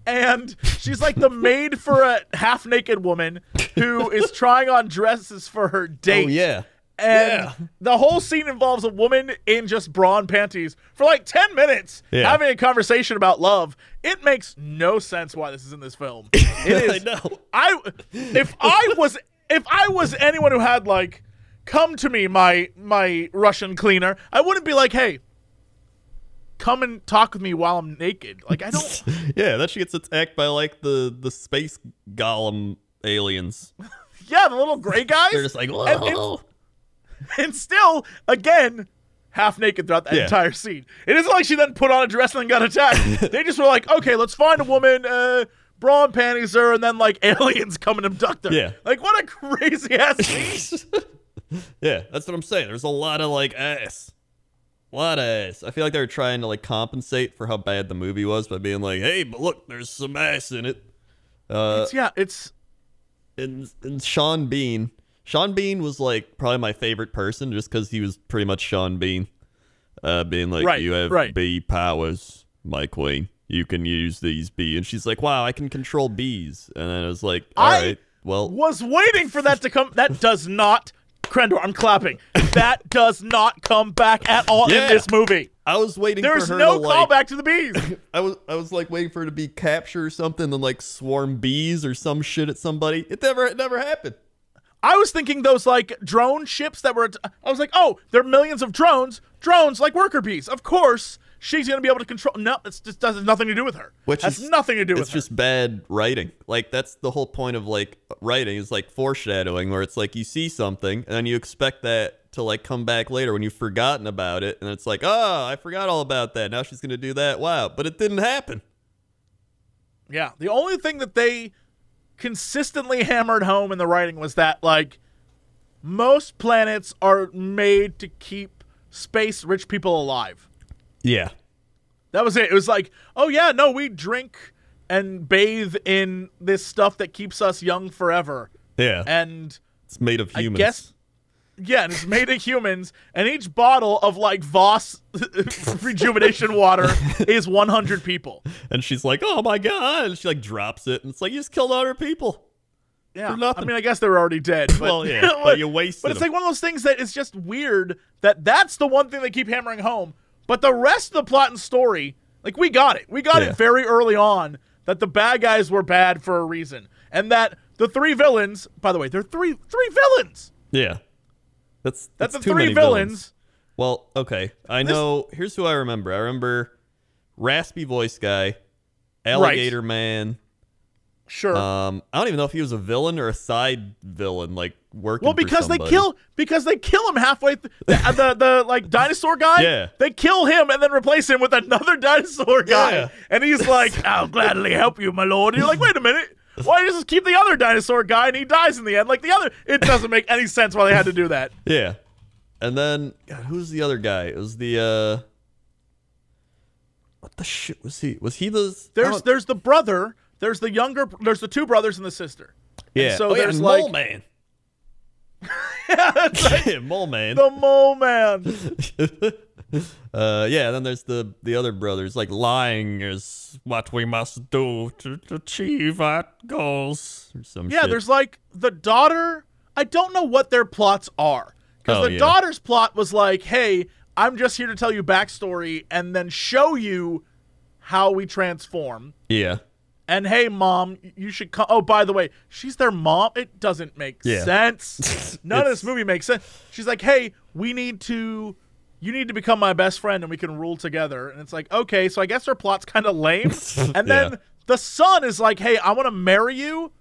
and she's like the [laughs] maid for a half naked woman who is trying on dresses for her date. Oh yeah. And Yeah. the whole scene involves a woman in just bra and panties for like 10 minutes Yeah. having a conversation about love. It makes no sense why this is in this film. [laughs] It I know. I if I was if I was anyone who had like come to me my my Russian cleaner, I wouldn't be like, "Hey, come and talk with me while I'm naked." Like I don't [laughs] Yeah, that she gets attacked by like the the space golem aliens. [laughs] Yeah, the little gray guys. They're just like, whoa. [laughs] and still again half naked throughout that Yeah. entire scene. It isn't like she then put on a dress and then got attacked. [laughs] they just were like, okay, let's find a woman, uh, bra and panties her, and then like [laughs] aliens come and abduct her. Yeah. Like what a crazy ass scene. yeah, that's what I'm saying. There's a lot of like ass. A lot of ass. I feel like they were trying to like compensate for how bad the movie was by being like, hey, but look, there's some ass in it. Uh, It's- yeah, it's and, and Sean Bean. Sean Bean was like probably my favorite person just because he was pretty much Sean Bean. Uh, being like, Right, you have right. bee powers, my queen. You can use these bee. And she's like, wow, I can control bees. And then I was like, all I right, well, was waiting for that to come. [laughs] That does not, Crendor, I'm clapping. That does not come back at all Yeah. in this movie. I was waiting There's for her no to like, callback to the bees. [laughs] I was I was like waiting for her to be captured or something, then like swarm bees or some shit at somebody. It never it never happened. I was thinking those like drone ships that were. I was like, oh, there are millions of drones. Drones like worker bees. Of course, she's gonna be able to control. No, it's just does nothing to do with her. Which has is- nothing to do with it's her. just bad writing. Like that's the whole point of like writing is like foreshadowing, where it's like you see something and then you expect that to like come back later when you've forgotten about it, and it's like, oh, I forgot all about that. Now she's gonna do that. Wow, but it didn't happen. Yeah. The only thing that they consistently hammered home in the writing was that, like, most planets are made to keep space rich people alive. Yeah, That was it. It was like, oh, yeah, no, we drink and bathe in this stuff that keeps us young forever. yeah. And it's made of humans. I guess, yeah, and it's made of humans. And each bottle of, like, Voss [laughs] rejuvenation water is 100 people. And she's like, oh my god, and she like drops it, and it's like you just killed all her people. Yeah. I mean, I guess they're already dead. But, Well, yeah, [laughs] but you wasted But it's them. like one of those things that is just weird. That that's the one thing they keep hammering home. But the rest of the plot and story, like we got it. We got Yeah. it very early on that the bad guys were bad for a reason, and that the three villains. By the way, they're three three villains. Yeah, that's That that's the three many villains. Well, okay, I know. Here's who I remember. I remember raspy voice guy, alligator man. Sure. Um, I don't even know if he was a villain or a side villain, like working. well, because they kill because they kill him halfway. Th- the, the the like [laughs] dinosaur guy. Yeah. They kill him and then replace him with another [laughs] dinosaur guy, Yeah. and he's like, "I'll gladly help you, my lord." And you're like, [laughs] "Wait a minute." [laughs] Why does just keep the other dinosaur guy and he dies in the end? Like the other, it doesn't make any sense why they had to do that. [laughs] Yeah, and then God, who's the other guy? It was the uh, what the shit was he? Was he the? There's there's the brother, there's the younger, there's the two brothers and the sister. And yeah. so oh, yeah, there's and like Mole Man. [laughs] yeah, right, Yeah, Mole Man. the mole man. [laughs] Uh, yeah. Then there's the the other brothers. Like lying is what we must do to, to achieve our goals, or some Yeah, shit. there's like the daughter. I don't know what their plots are because Oh, the yeah. daughter's plot was like, "Hey, I'm just here to tell you backstory and then show you how we transform." yeah. And hey, mom, you should come. Oh, by the way, she's their mom. It doesn't make Yeah. sense. [laughs] None of this movie makes sense. She's like, "Hey, we need to." You need to become my best friend and we can rule together. And it's like, okay, so I guess her plot's kind of lame. [laughs] And then Yeah. the son is like, hey, I want to marry you,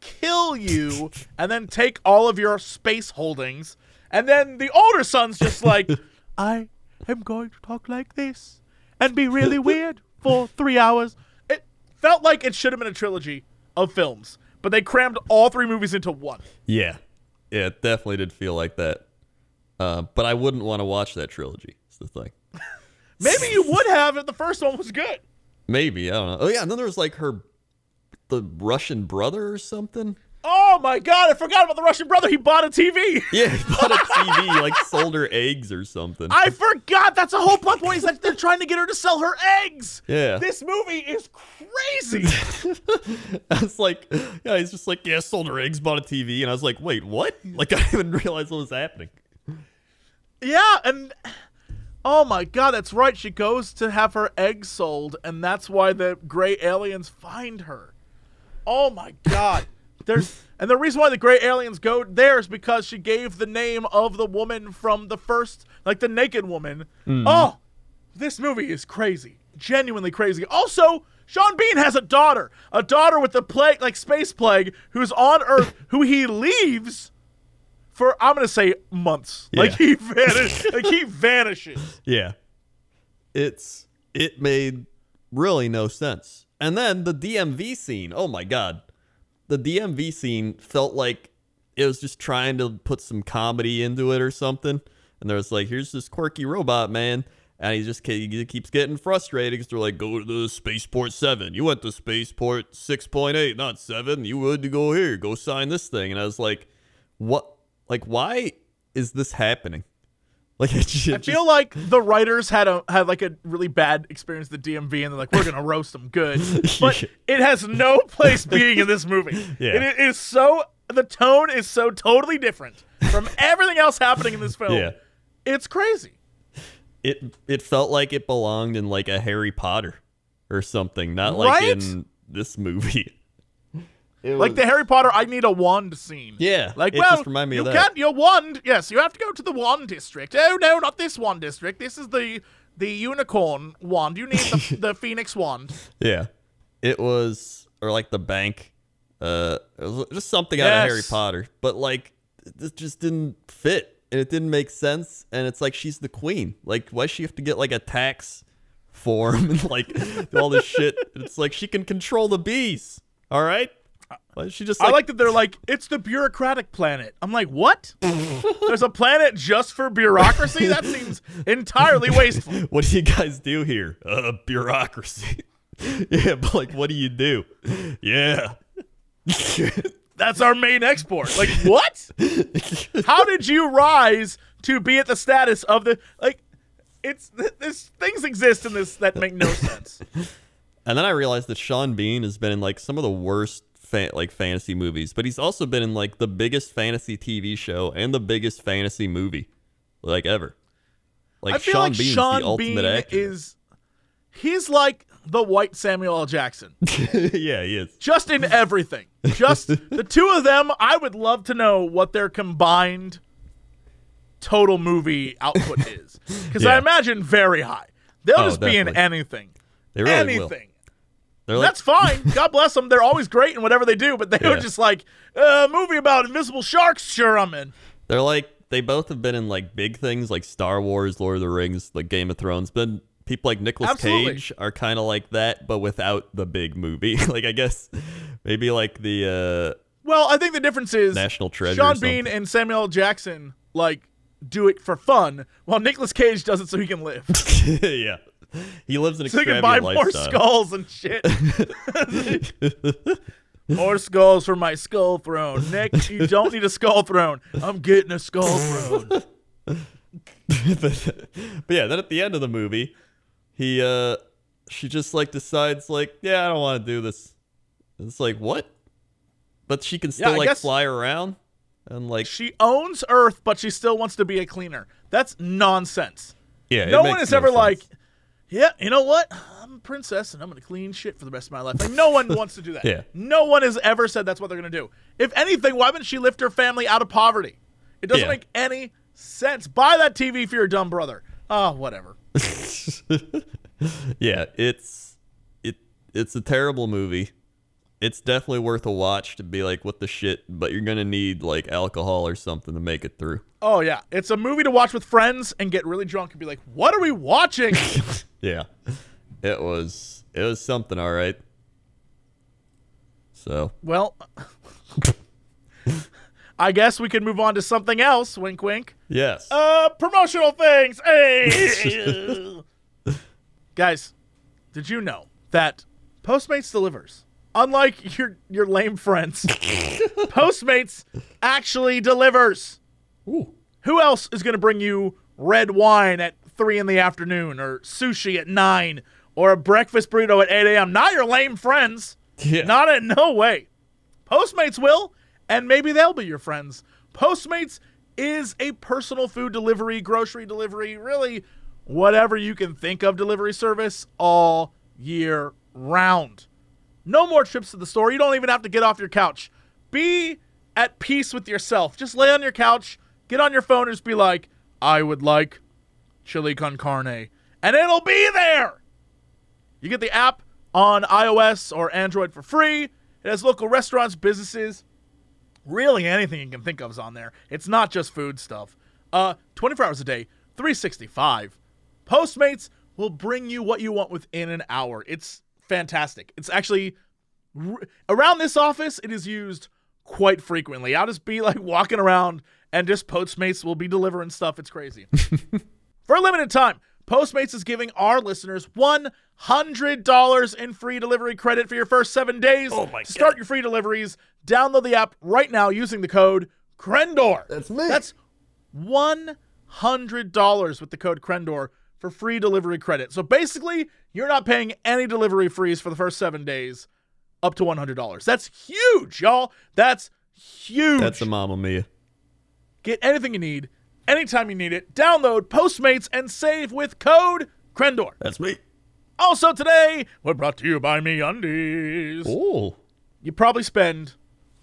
kill you, [laughs] and then take all of your space holdings. And then the older son's just like, [laughs] I am going to talk like this and be really weird for three hours. It felt like it should have been a trilogy of films, but they crammed all three movies into one. Yeah. Yeah, it definitely did feel like that. Uh, but I wouldn't want to watch that trilogy. Is the thing. [laughs] Maybe you would have if the first one was good. Maybe I don't know. Oh yeah, and then there was like her, the Russian brother or something. Oh my god, I forgot about the Russian brother. He bought a TV. [laughs] Yeah, he bought a TV, [laughs] like sold her eggs or something. I forgot. That's a whole plot point. Is that they're trying to get her to sell her eggs. Yeah. This movie is crazy. I was like, yeah, he's just like, yeah, sold her eggs, bought a TV, and I was like, wait, what? Like I didn't even realize what was happening. Yeah, and oh my god, that's right. She goes to have her eggs sold, and that's why the gray aliens find her. Oh my god. [laughs] There's and the reason why the gray aliens go there is because she gave the name of the woman from the first, like the naked woman. Hmm. Oh, this movie is crazy, genuinely crazy. Also, Sean Bean has a daughter, a daughter with the plague, like space plague, who's on Earth, who he leaves for I'm gonna say months. Like he [laughs] vanishes, like he vanishes. Yeah. It's it made really no sense. And then the DMV scene. Oh my god. The DMV scene felt like it was just trying to put some comedy into it or something. And there was like, here's this quirky robot man. And he just he keeps getting frustrated because they're like, go to the Spaceport 7. You went to Spaceport 6.8, not 7. You would to go here. Go sign this thing. And I was like, what? Like, why is this happening? [laughs] Like, it just, I feel like the writers had a had like a really bad experience at the DMV, and they're like, "We're gonna roast them good," [laughs] but it has no place being in this movie. Yeah. It is so the tone is so totally different from [laughs] everything else happening in this film. Yeah. It's crazy. it it felt like it belonged in like a Harry Potter or something, not like Right? in this movie. It Like was- the Harry Potter, I need a wand scene. Yeah, Like, it well, just reminded me you of that. can't. Your wand. Yes, you have to go to the wand district. Oh no, not this wand district. This is the the unicorn wand. You need the, [laughs] the phoenix wand. Yeah. It was or like the bank. Uh it was just something out of Harry Potter. But like this just didn't fit and it didn't make sense and it's like she's the queen. Like why does she have to get like a tax form [laughs] and like all this shit? It's like she can control the bees. All right? She just I like, like that they're like, it's the bureaucratic planet. I'm like, what? [laughs] There's a planet just for bureaucracy? That [laughs] seems entirely wasteful. [laughs] what do you guys do here? Uh, bureaucracy. yeah, but like, what do you do? Yeah. That's our main export. Like, what? How did you rise to be at the status of the like? It's this things exist in this that make no sense. and then I realized that Sean Bean has been in like some of the worst fa- like fantasy movies, but he's also been in like the biggest fantasy TV show and the biggest fantasy movie like ever. Like I feel Sean like Bean's Sean the ultimate Bean actor. is he's like the white Samuel L. Jackson, [laughs] yeah, he is. just in everything. Just [laughs] the two of them. I would love to know what their combined total movie output is, because I imagine very high. They'll Oh, just be in definitely. anything. They really will. They're like, That's fine. [laughs] God bless them. They're always great in whatever they do, but they were Yeah. just like, a movie about invisible sharks. Sure, I'm in. They're like they both have been in like big things like Star Wars, Lord of the Rings, like Game of Thrones. But people like Nicolas Absolutely. Cage are kind of like that, but without the big movie. [laughs] like I guess maybe like the Well, I think the difference is National Treasure or Sean something. Bean and Samuel L. Jackson like do it for fun, while Nicolas Cage does it so he can live, uh [laughs] yeah, [laughs] he lives an so can extravagant buy more skulls and shit. [laughs] more skulls for my skull throne, Nick. You don't need a skull throne. I'm getting a skull throne. but, [laughs] but yeah, then at the end of the movie, he uh she just like decides like, yeah, I don't want to do this. It's like what? But she can still I like guess- fly around and like She owns Earth, but she still wants to be a cleaner. That's nonsense. yeah. it no one is no ever sense. like, yeah, you know what? I'm a princess and I'm going to clean shit for the rest of my life. Like, no one [laughs] wants to do that. Yeah. No one has ever said that's what they're going to do. If anything, why wouldn't she lift her family out of poverty? It doesn't Yeah. make any sense. Buy that TV for your dumb brother. Oh, whatever. [laughs] yeah, it's it it's a terrible movie. It's definitely worth a watch to be like, what the shit? But you're gonna need like alcohol or something to make it through. Oh, yeah. It's a movie to watch with friends and get really drunk and be like, what are we watching? [laughs] Yeah, it was it was something, all right. So well, I guess we can move on to something else. Wink, wink. yes, Uh, promotional things. Hey, [laughs] guys, did you know that Postmates delivers? Unlike your your lame friends, [laughs] Postmates actually delivers. Ooh. Who else is going to bring you red wine at three in the afternoon, or sushi at nine, or a breakfast burrito at eight a.m.? Not your lame friends. Yeah. Not in no way. Postmates will, and maybe they'll be your friends. Postmates is a personal food delivery, grocery delivery, really whatever you can think of delivery service all year round. No more trips to the store. You don't even have to get off your couch. Be at peace with yourself. Just lay on your couch, get on your phone, and just be like, I would like chili con carne. And it'll be there. You get the app on iOS or Android for free. It has local restaurants, businesses, really anything you can think of is on there. It's not just food stuff. Uh, 24 hours a day, 365. Postmates will bring you what you want within an hour. It's fantastic. It's actually around this office. It is used quite frequently. I'll just be like walking around and just Postmates will be delivering stuff. It's crazy. [laughs] For a limited time, Postmates is giving our listeners $100 in free delivery credit for your first seven days. Oh my to start your free deliveries, download the app right now using the code CRENDOR. That's me. That's $100 with the code CRENDOR for free delivery credit. So basically, you're not paying any delivery fees for the first seven days up to $100. That's huge, y'all. That's huge. That's a Mamma Mia. Get anything you need, anytime you need it. Download Postmates and save with code CRENDOR. That's me. Also today, we're brought to you by MeUndies. Oh, You probably spend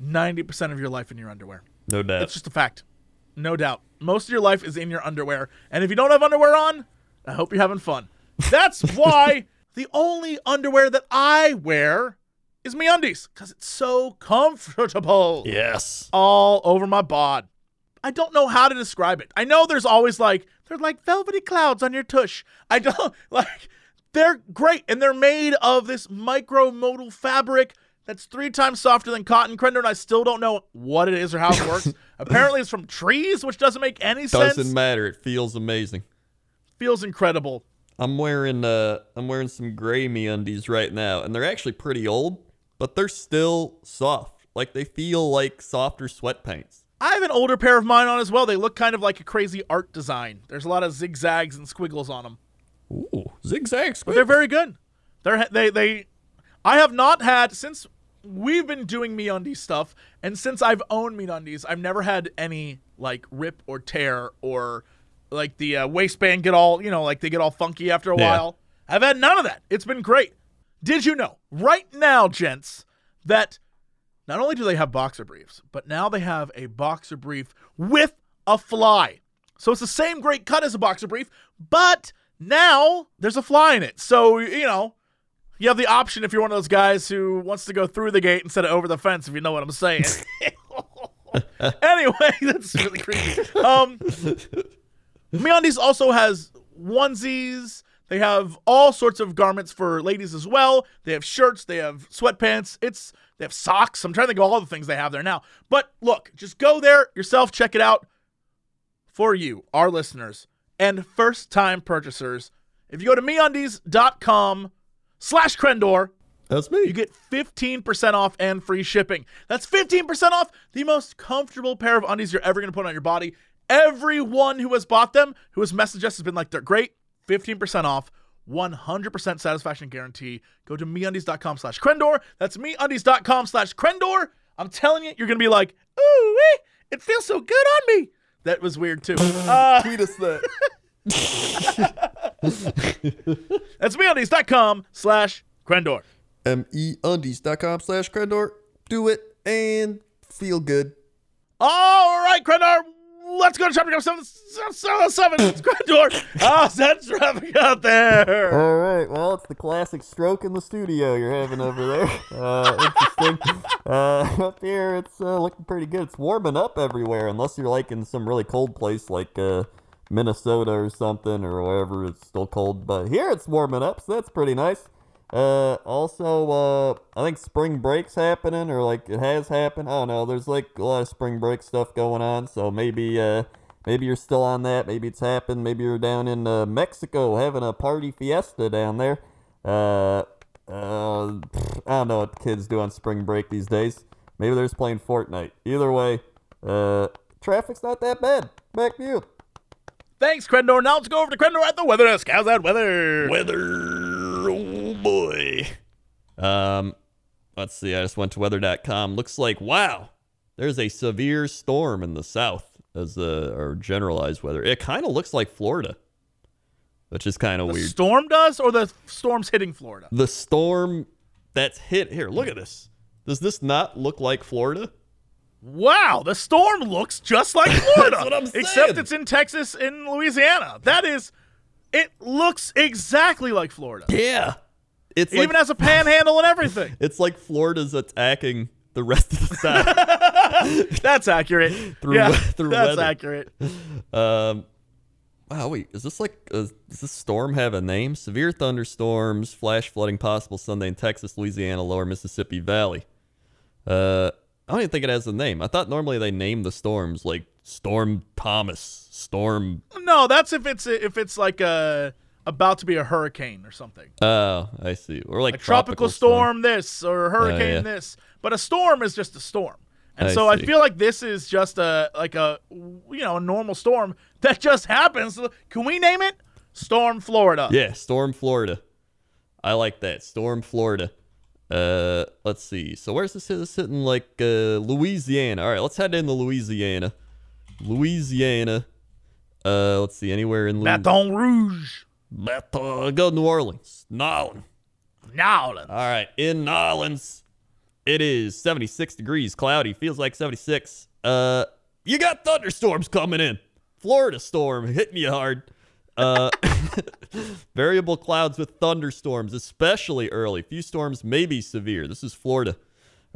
90% of your life in your underwear. no doubt. It's just a fact. No doubt. Most of your life is in your underwear. And if you don't have underwear on, I hope you're having fun. That's [laughs] why the only underwear that I wear is MeUndies because it's so comfortable Yes. all over my bod. I don't know how to describe it. I know there's always like they're like velvety clouds on your tush. I don't [laughs] like they're great and they're made of this micromodal fabric that's three times softer than cotton Crendor and I still don't know what it is or how it works. [laughs] Apparently it's from trees, which doesn't make any sense. Doesn't matter. It feels amazing. Feels incredible. I'm wearing uh I'm wearing some gray MeUndies right now, and they're actually pretty old, but they're still soft. Like they feel like softer sweatpants. I have an older pair of mine on as well. They look kind of like a crazy art design. There's a lot of zigzags and squiggles on them. Ooh, zigzags. But they're very good. They're they they. I have not had since we've been doing MeUndies stuff, and since I've owned MeUndies, I've never had any like rip or tear or like the uh, waistband get all you know like they get all funky after a Yeah. while. I've had none of that. It's been great. Did you know right now, gents, that not only do they have boxer briefs, but now they have a boxer brief with a fly. So it's the same great cut as a boxer brief, but now there's a fly in it. So, you know, you have the option if you're one of those guys who wants to go through the gate instead of over the fence, if you know what I'm saying. [laughs] [laughs] anyway, [laughs] that's really creepy. Um, MeUndies also has onesies. They have all sorts of garments for ladies as well. They have shirts. They have sweatpants. It's they have socks. I'm trying to think of all the things they have there now. But look, just go there yourself, check it out for you, our listeners, and first-time purchasers. If you go to meundies.com slash Crendor, That's me. you get 15% off and free shipping. That's 15% off the most comfortable pair of undies you're ever going to put on your body. Everyone who has bought them, who has messaged us, has been like, they're great. 15% off, 100% satisfaction guarantee. Go to meundies.com slash Crendor. That's meundies.com slash Crendor. I'm telling you, you're going to be like, ooh, it feels so good on me. That was weird too. [laughs] Uh, Tweet us that. [laughs] that's meundies.com slash Crendor. meundies.com slash Crendor. Do it and feel good. All right, Crendor, let's go to chapter number seven. seven, seven. It's Crendor. How's that traffic out there? All right. Well, it's the classic stroke in the studio you're having over there. Uh, interesting. Uh, up here, it's uh, looking pretty good. It's warming up everywhere, unless you're like in some really cold place like uh, Minnesota or something or wherever it's still cold. But here it's warming up, so that's pretty nice. Uh, also, uh, I think spring break's happening, or like it has happened. I don't know. There's like a lot of spring break stuff going on, so maybe, uh, maybe you're still on that. Maybe it's happened. Maybe you're down in uh, Mexico having a party fiesta down there. Uh, uh, pfft, I don't know what kids do on spring break these days. Maybe they're just playing Fortnite. Either way, uh, traffic's not that bad. Back to you. Thanks, Crendor. Now let's go over to Crendor at the weather desk. How's that weather? Weather, boy. Um, let's see. I just went to weather.com. Looks like wow, there's a severe storm in the south as the or generalized weather. It kind of looks like Florida, which is kind of The weird. storm does, or the storm's hitting Florida? the storm that's hit here. Look at this. Does this not look like Florida? Wow, the storm looks just like [laughs] Florida. what I'm saying. Except it's in Texas and Louisiana. That is, it looks exactly like Florida. Yeah, it's It like even has a panhandle and everything. [laughs] it's like Florida's attacking the rest of the south. [laughs] That's accurate. Through yeah, through that's weather. accurate. Um, wow, wait, is this like uh does this storm have a name? Severe thunderstorms, flash flooding possible Sunday in Texas, Louisiana, Lower Mississippi Valley. Uh, I don't even think it has a name. I thought normally they name the storms like Storm Thomas, Storm. No, that's if it's if it's like a about to be a hurricane or something. Oh, I see. Or like Like tropical, storm, this or hurricane Oh, yeah. this. But a storm is just a storm. And I so I feel like this is just a like a you know, a normal storm that just happens. Can we name it? Storm Florida. Yeah, Storm Florida. I like that. Storm Florida. Uh, let's see. So where's this? This hitting like uh, Louisiana. All right, let's head into Louisiana. Louisiana. Uh, let's see. Anywhere in Louisiana. Baton Rouge. Baton. Go to New Orleans. Nowland. All right, in Nolens, it is 76 degrees, cloudy. Feels like 76. Uh, you got thunderstorms coming in. Florida storm hitting you hard. Uh, [laughs] variable clouds with thunderstorms, especially early. Few storms may be severe. This is Florida.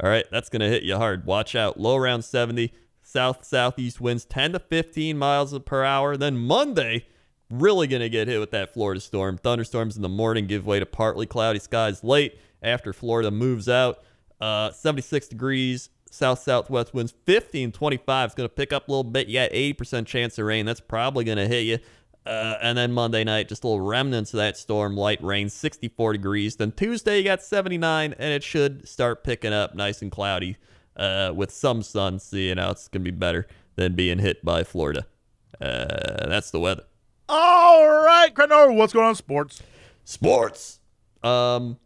All right, that's going to hit you hard. Watch out. Low around 70. South southeast winds 10 to 15 miles per hour. Then Monday, really going to get hit with that Florida storm. Thunderstorms in the morning give way to partly cloudy skies late after Florida moves out. Uh, 76 degrees, south southwest winds 15 25 is going to pick up a little bit. You got 80% chance of rain. That's probably going to hit you. Uh, and then Monday night, just little remnants of that storm, light rain, 64 degrees. Then Tuesday, you got 79, and it should start picking up nice and cloudy uh, with some sun. So, you know, it's going to be better than being hit by Florida. Uh, that's the weather. All right, Crendor, what's going on sports? Sports. Um,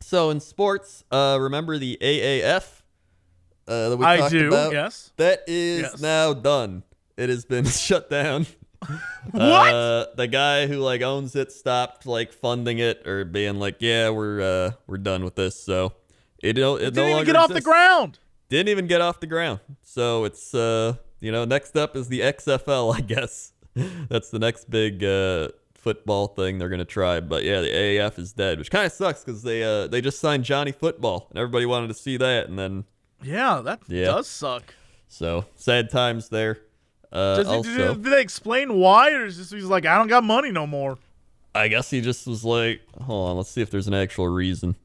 so in sports, uh, remember the AAF uh, that we I talked do, about? yes. That is Yes. now done. It has been [laughs] shut down. [laughs] What? Uh, the guy who like owns it stopped like funding it or being like, "Yeah, we're uh, we're done with this." So it, no- it Didn't no even get off the ground. Didn't even get off the ground. So it's uh, you know, next up is the XFL, I guess. [laughs] That's the next big uh football thing they're gonna try. But yeah, the AAF is dead, which kind of sucks because they uh they just signed Johnny Football and everybody wanted to see that, and then Yeah, that Yeah. does suck. so sad times there. Uh, Does he, also, did, did they explain why, or is just he's like, I don't got money no more? I guess he just was like, hold on, let's see if there's an actual reason.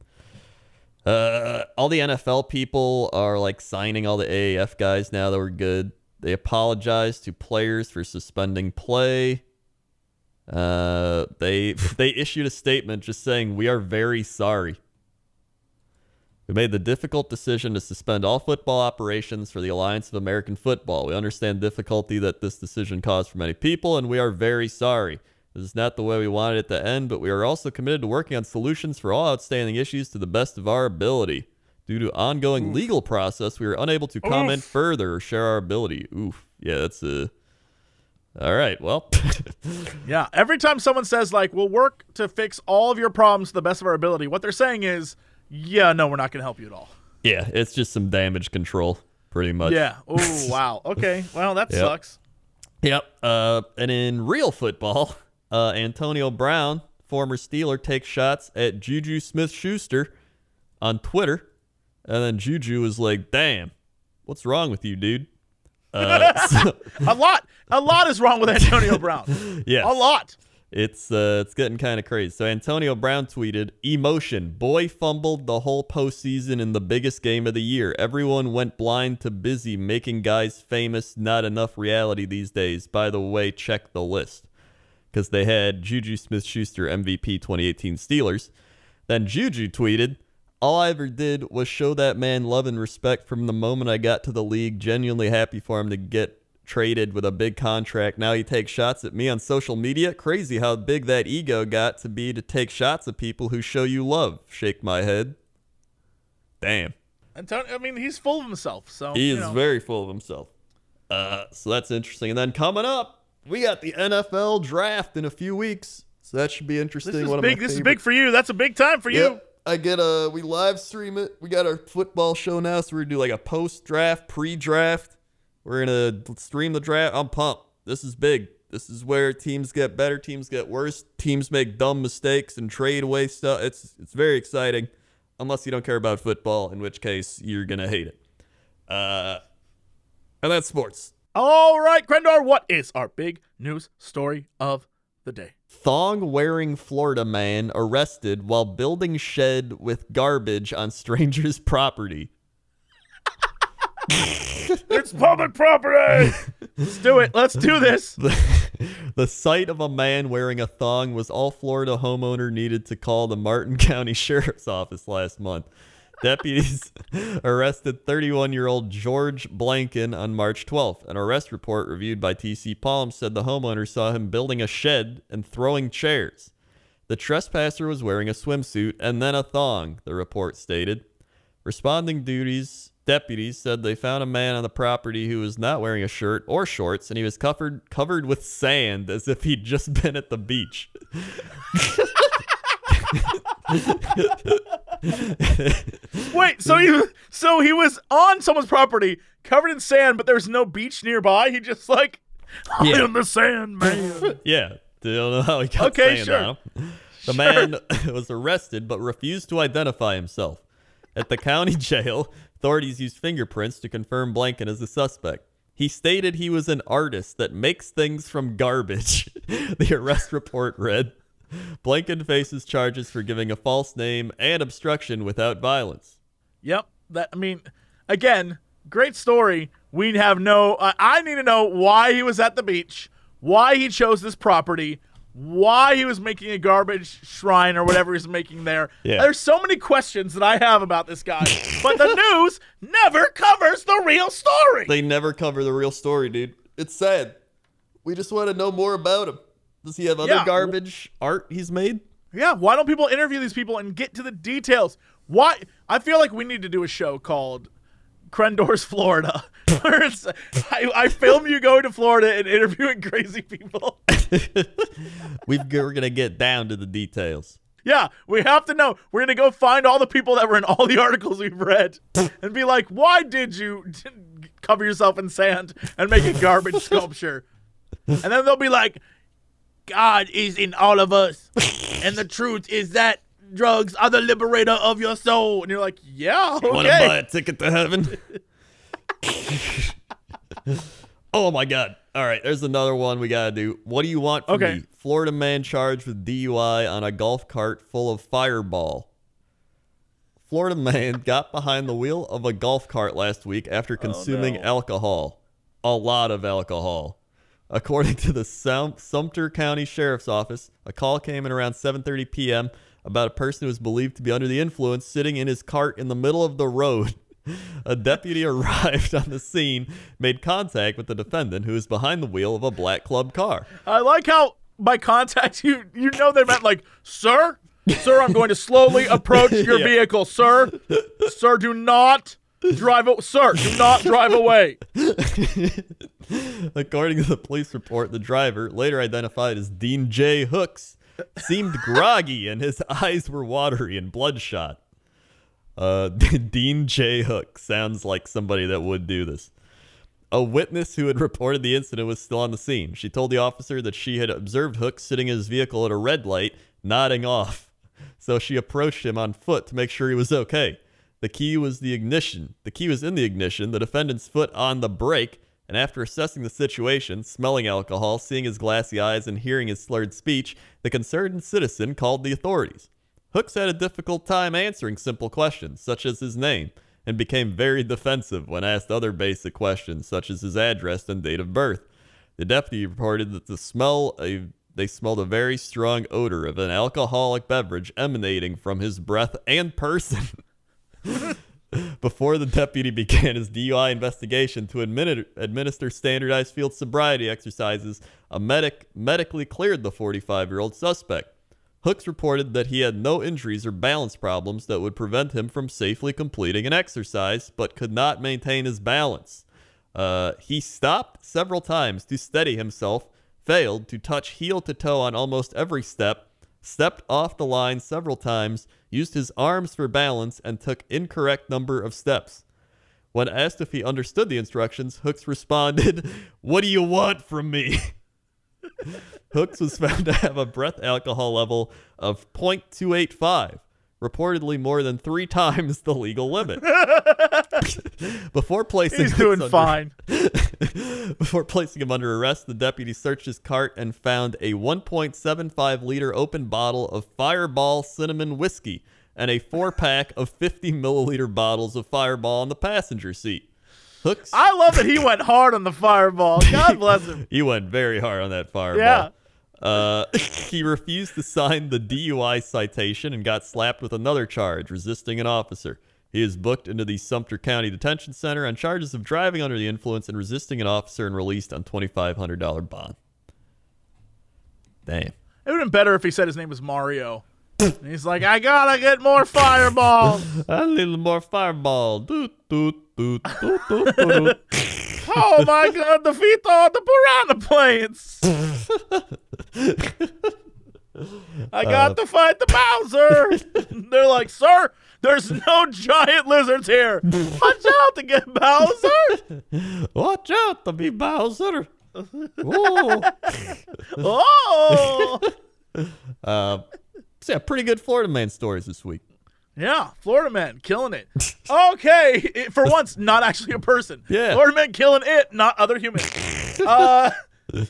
Uh, all the NFL people are like signing all the AAF guys now that were good. They apologized to players for suspending play. Uh, they [laughs] they issued a statement just saying we are very sorry. We made the difficult decision to suspend all football operations for the Alliance of American Football. We understand difficulty that this decision caused for many people, and we are very sorry. This is not the way we wanted it to end, but we are also committed to working on solutions for all outstanding issues to the best of our ability. Due to ongoing legal process, we are unable to comment Oof. further or share our ability. Oof. Yeah, that's a. All right. Well, [laughs] Yeah. Every time someone says like, "We'll work to fix all of your problems to the best of our ability," what they're saying is, "Yeah, no, we're not going to help you at all." yeah, it's just some damage control, pretty much. Yeah. [laughs] Oh, wow. Okay. Well, that Yep. sucks. Yep. Uh, and in real football, uh, Antonio Brown, former Steeler, takes shots at Juju Smith-Schuster on Twitter. And then Juju was like, damn, what's wrong with you, dude? Uh, [laughs] so, A lot. A lot is wrong with Antonio Brown. [laughs] yes. A lot. It's uh, it's getting kind of crazy. So Antonio Brown tweeted, "Emotion. Boy fumbled the whole postseason in the biggest game of the year. Everyone went blind to busy making guys famous. Not enough reality these days. By the way, check the list because they had Juju Smith-Schuster MVP 2018 Steelers. Then Juju tweeted." All I ever did was show that man love and respect from the moment I got to the league. Genuinely happy for him to get traded with a big contract. Now he takes shots at me on social media. Crazy how big that ego got to be to take shots at people who show you love. Shake my head. Damn. Antonio. I mean, he's full of himself. So He is know. very full of himself. Uh, so that's interesting. And then coming up, we got the NFL draft in a few weeks. So that should be interesting. This is One big. This is big for you. That's a big time for you. I get a we live stream it. We got our football show now, so we're gonna do like a post draft, pre draft. We're gonna stream the draft. I'm pumped. This is big. This is where teams get better, teams get worse, teams make dumb mistakes and trade away stuff. It's it's very exciting, unless you don't care about football, in which case you're gonna hate it. Uh, and that's sports. All right, Crendor. What is our big news story of the day? Thong wearing Florida man arrested while building shed with garbage on stranger's property. It's public property. Let's do it. Let's do this. [laughs] The, the sight of a man wearing a thong was all Florida homeowner needed to call the Martin County [laughs] Sheriff's Office last month. [laughs] Deputies arrested 31 year old George Blanken on March 12th. An arrest report reviewed by TCPalm said the homeowner saw him building a shed and throwing chairs. The trespasser was wearing a swimsuit and then a thong, the report stated. Responding duties deputies said they found a man on the property who was not wearing a shirt or shorts and he was covered covered with sand as if he'd just been at the beach. [laughs] Wait. So he so he was on someone's property, covered in sand, but there's no beach nearby. He just like I Yeah. am the sand man. [laughs] yeah. Don't know how he got Okay, sand sure. on him. The man [laughs] was arrested but refused to identify himself. At the county [laughs] jail, authorities used fingerprints to confirm Blanken as a suspect. He stated he was an artist that makes things from garbage. the arrest report read Blanken faces charges for giving a false name and obstruction without violence. Yep. That I mean, again, great story. We have no. Uh, I need to know why he was at the beach, why he chose this property, why he was making a garbage shrine or whatever he's making there. Yeah. There's so many questions that I have about this guy, but the [laughs] news never covers the real story. They never cover the real story, dude. It's sad. We just want to know more about him. Does he have other Yeah. garbage art he's made? Yeah, why don't people interview these people and get to the details? Why? I feel like we need to do a show called Crendors, [laughs] Florida, [laughs] I, I film you going to Florida and interviewing [laughs] crazy people. We've, we're going to get down to the details. Yeah, we have to know. We're gonna go find all the people that were in all the articles we've read and be like, why did you cover yourself in sand and make a garbage sculpture? And then they'll be like, God is in all of us, [laughs] and the truth is that drugs are the liberator of your soul. And you're like, yeah, okay. Want to buy a ticket to heaven? [laughs] oh my god. All right, there's another one we got to do. What do you want from Okay. me? Florida man charged with DUI on a golf cart full of fireball. Florida [laughs] man got behind the wheel of a golf cart last week after oh, consuming no. alcohol. A lot of alcohol. According to the Sumter County Sheriff's Office, a call came in around 7:30 p.m. about a person who was believed to be under the influence sitting in his cart in the middle of the road. [laughs] A deputy arrived on the scene, made contact with the defendant who was behind the wheel of a black club car. I like how by contact [laughs] you you know they meant like, sir, sir, I'm going to slowly [laughs] approach your Yeah. vehicle, sir. Sir, do not drive o- sir, do not drive away. [laughs] According to the police report, the driver, later identified as Dean J. Hooks, seemed groggy and his eyes were watery and bloodshot. Uh, [laughs] Dean J. Hooks sounds like somebody that would do this. A witness who had reported the incident was still on the scene. She told the officer that she had observed Hooks sitting in his vehicle at a red light, nodding off. So she approached him on foot to make sure he was okay. The key was the ignition. The key was in the ignition, the defendant's foot on the brake, and after assessing the situation, smelling alcohol, seeing his glassy eyes, and hearing his slurred speech, the concerned citizen called the authorities. Hooks had a difficult time answering simple questions, such as his name, and became very defensive when asked other basic questions, such as his address and date of birth. The deputy reported that the smell a, they smelled a very strong odor of an alcoholic beverage emanating from his breath and person. [laughs] [laughs] Before the deputy began his DUI investigation to admini- administer standardized field sobriety exercises, a medic medically cleared the 45 year old suspect. Hooks reported that he had no injuries or balance problems that would prevent him from safely completing an exercise, but could not maintain his balance. Uh, he stopped several times to steady himself, failed to touch heel to toe on almost every step, stepped off the line several times, used his arms for balance, and took incorrect number of steps. When asked if he understood the instructions, Hooks responded, [laughs] What do you want from me? [laughs] Hooks was found to have a breath alcohol level of 0.285, reportedly more than three times the legal limit. [laughs] Before placing He's doing under- fine. [laughs] Before placing him under arrest, the deputy searched his cart and found a 1.75 liter open bottle of Fireball cinnamon whiskey and a four pack of 50 milliliter bottles of Fireball on the passenger seat. Hooks. I love that he went hard on the fireball. God bless him. [laughs] he went very hard on that Fireball. Yeah. Uh, [laughs] he refused to sign the DUI citation and got slapped with another charge, resisting an officer. He is booked into the Sumter County Detention Center on charges of driving under the influence and resisting an officer and released on $2,500 bond. Damn. It would have been better if he said his name was Mario. And he's like, I gotta get more fireball. [laughs] A little more fireball. Doot, doot, doot, doot, doot, doot. [laughs] Oh my god, defeat all the piranha planes. I got to fight the Bowser. [laughs] They're like, sir, there's no giant lizards here. [laughs] Watch out to get Bowser. Watch out to be Bowser. [laughs] Ooh. Oh, Uh, so yeah, pretty good Florida man stories this week. yeah, Florida man killing it. Okay, it- for once, not actually a person. Yeah. Florida man killing it, not other humans. uh,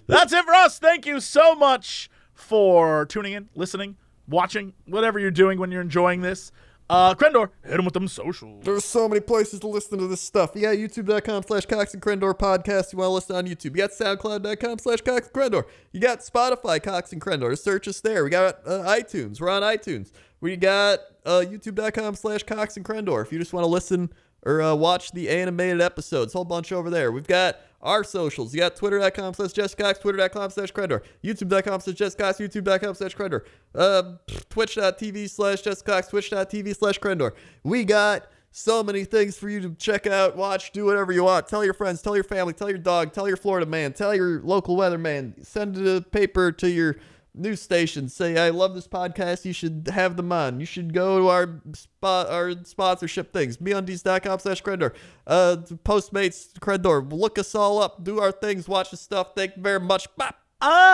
that's it for us. Thank you so much for tuning in, listening, watching, whatever you're doing when you're enjoying this. Uh, Crendor, hit him with them socials. There's so many places to listen to this stuff. You got youtube.com slash Cox and Crendor podcast. You want to listen on YouTube. You got soundcloud.com slash Cox and Crendor. You got Spotify Cox and Crendor. Search us there. We got uh, iTunes. We're on iTunes. We got uh, youtube.com slash Cox and Crendor. If you just want to listen or uh, watch the animated episodes, whole bunch over there. We've got our socials. You got twitter.com slash jesscox, twitter.com slash crendor, youtube.com slash jesscox, youtube.com slash crendor, uh, twitch.tv slash jesscox, twitch.tv slash crendor. We got so many things for you to check out, watch, do whatever you want. Tell your friends, tell your family, tell your dog, tell your Florida man, tell your local weatherman. Send a paper to your news stations Say, I love this podcast. You should have them on. You should go to our spot, our sponsorship things. MeUndies.com slash Crendor. Uh, Postmates Crendor. Look us all up. Do our things. Watch the stuff. Thank you very much. Bye.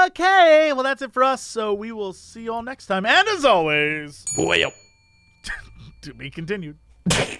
Okay, well, that's it for us. So we will see you all next time. And as always, Well. [laughs] to be continued. [laughs]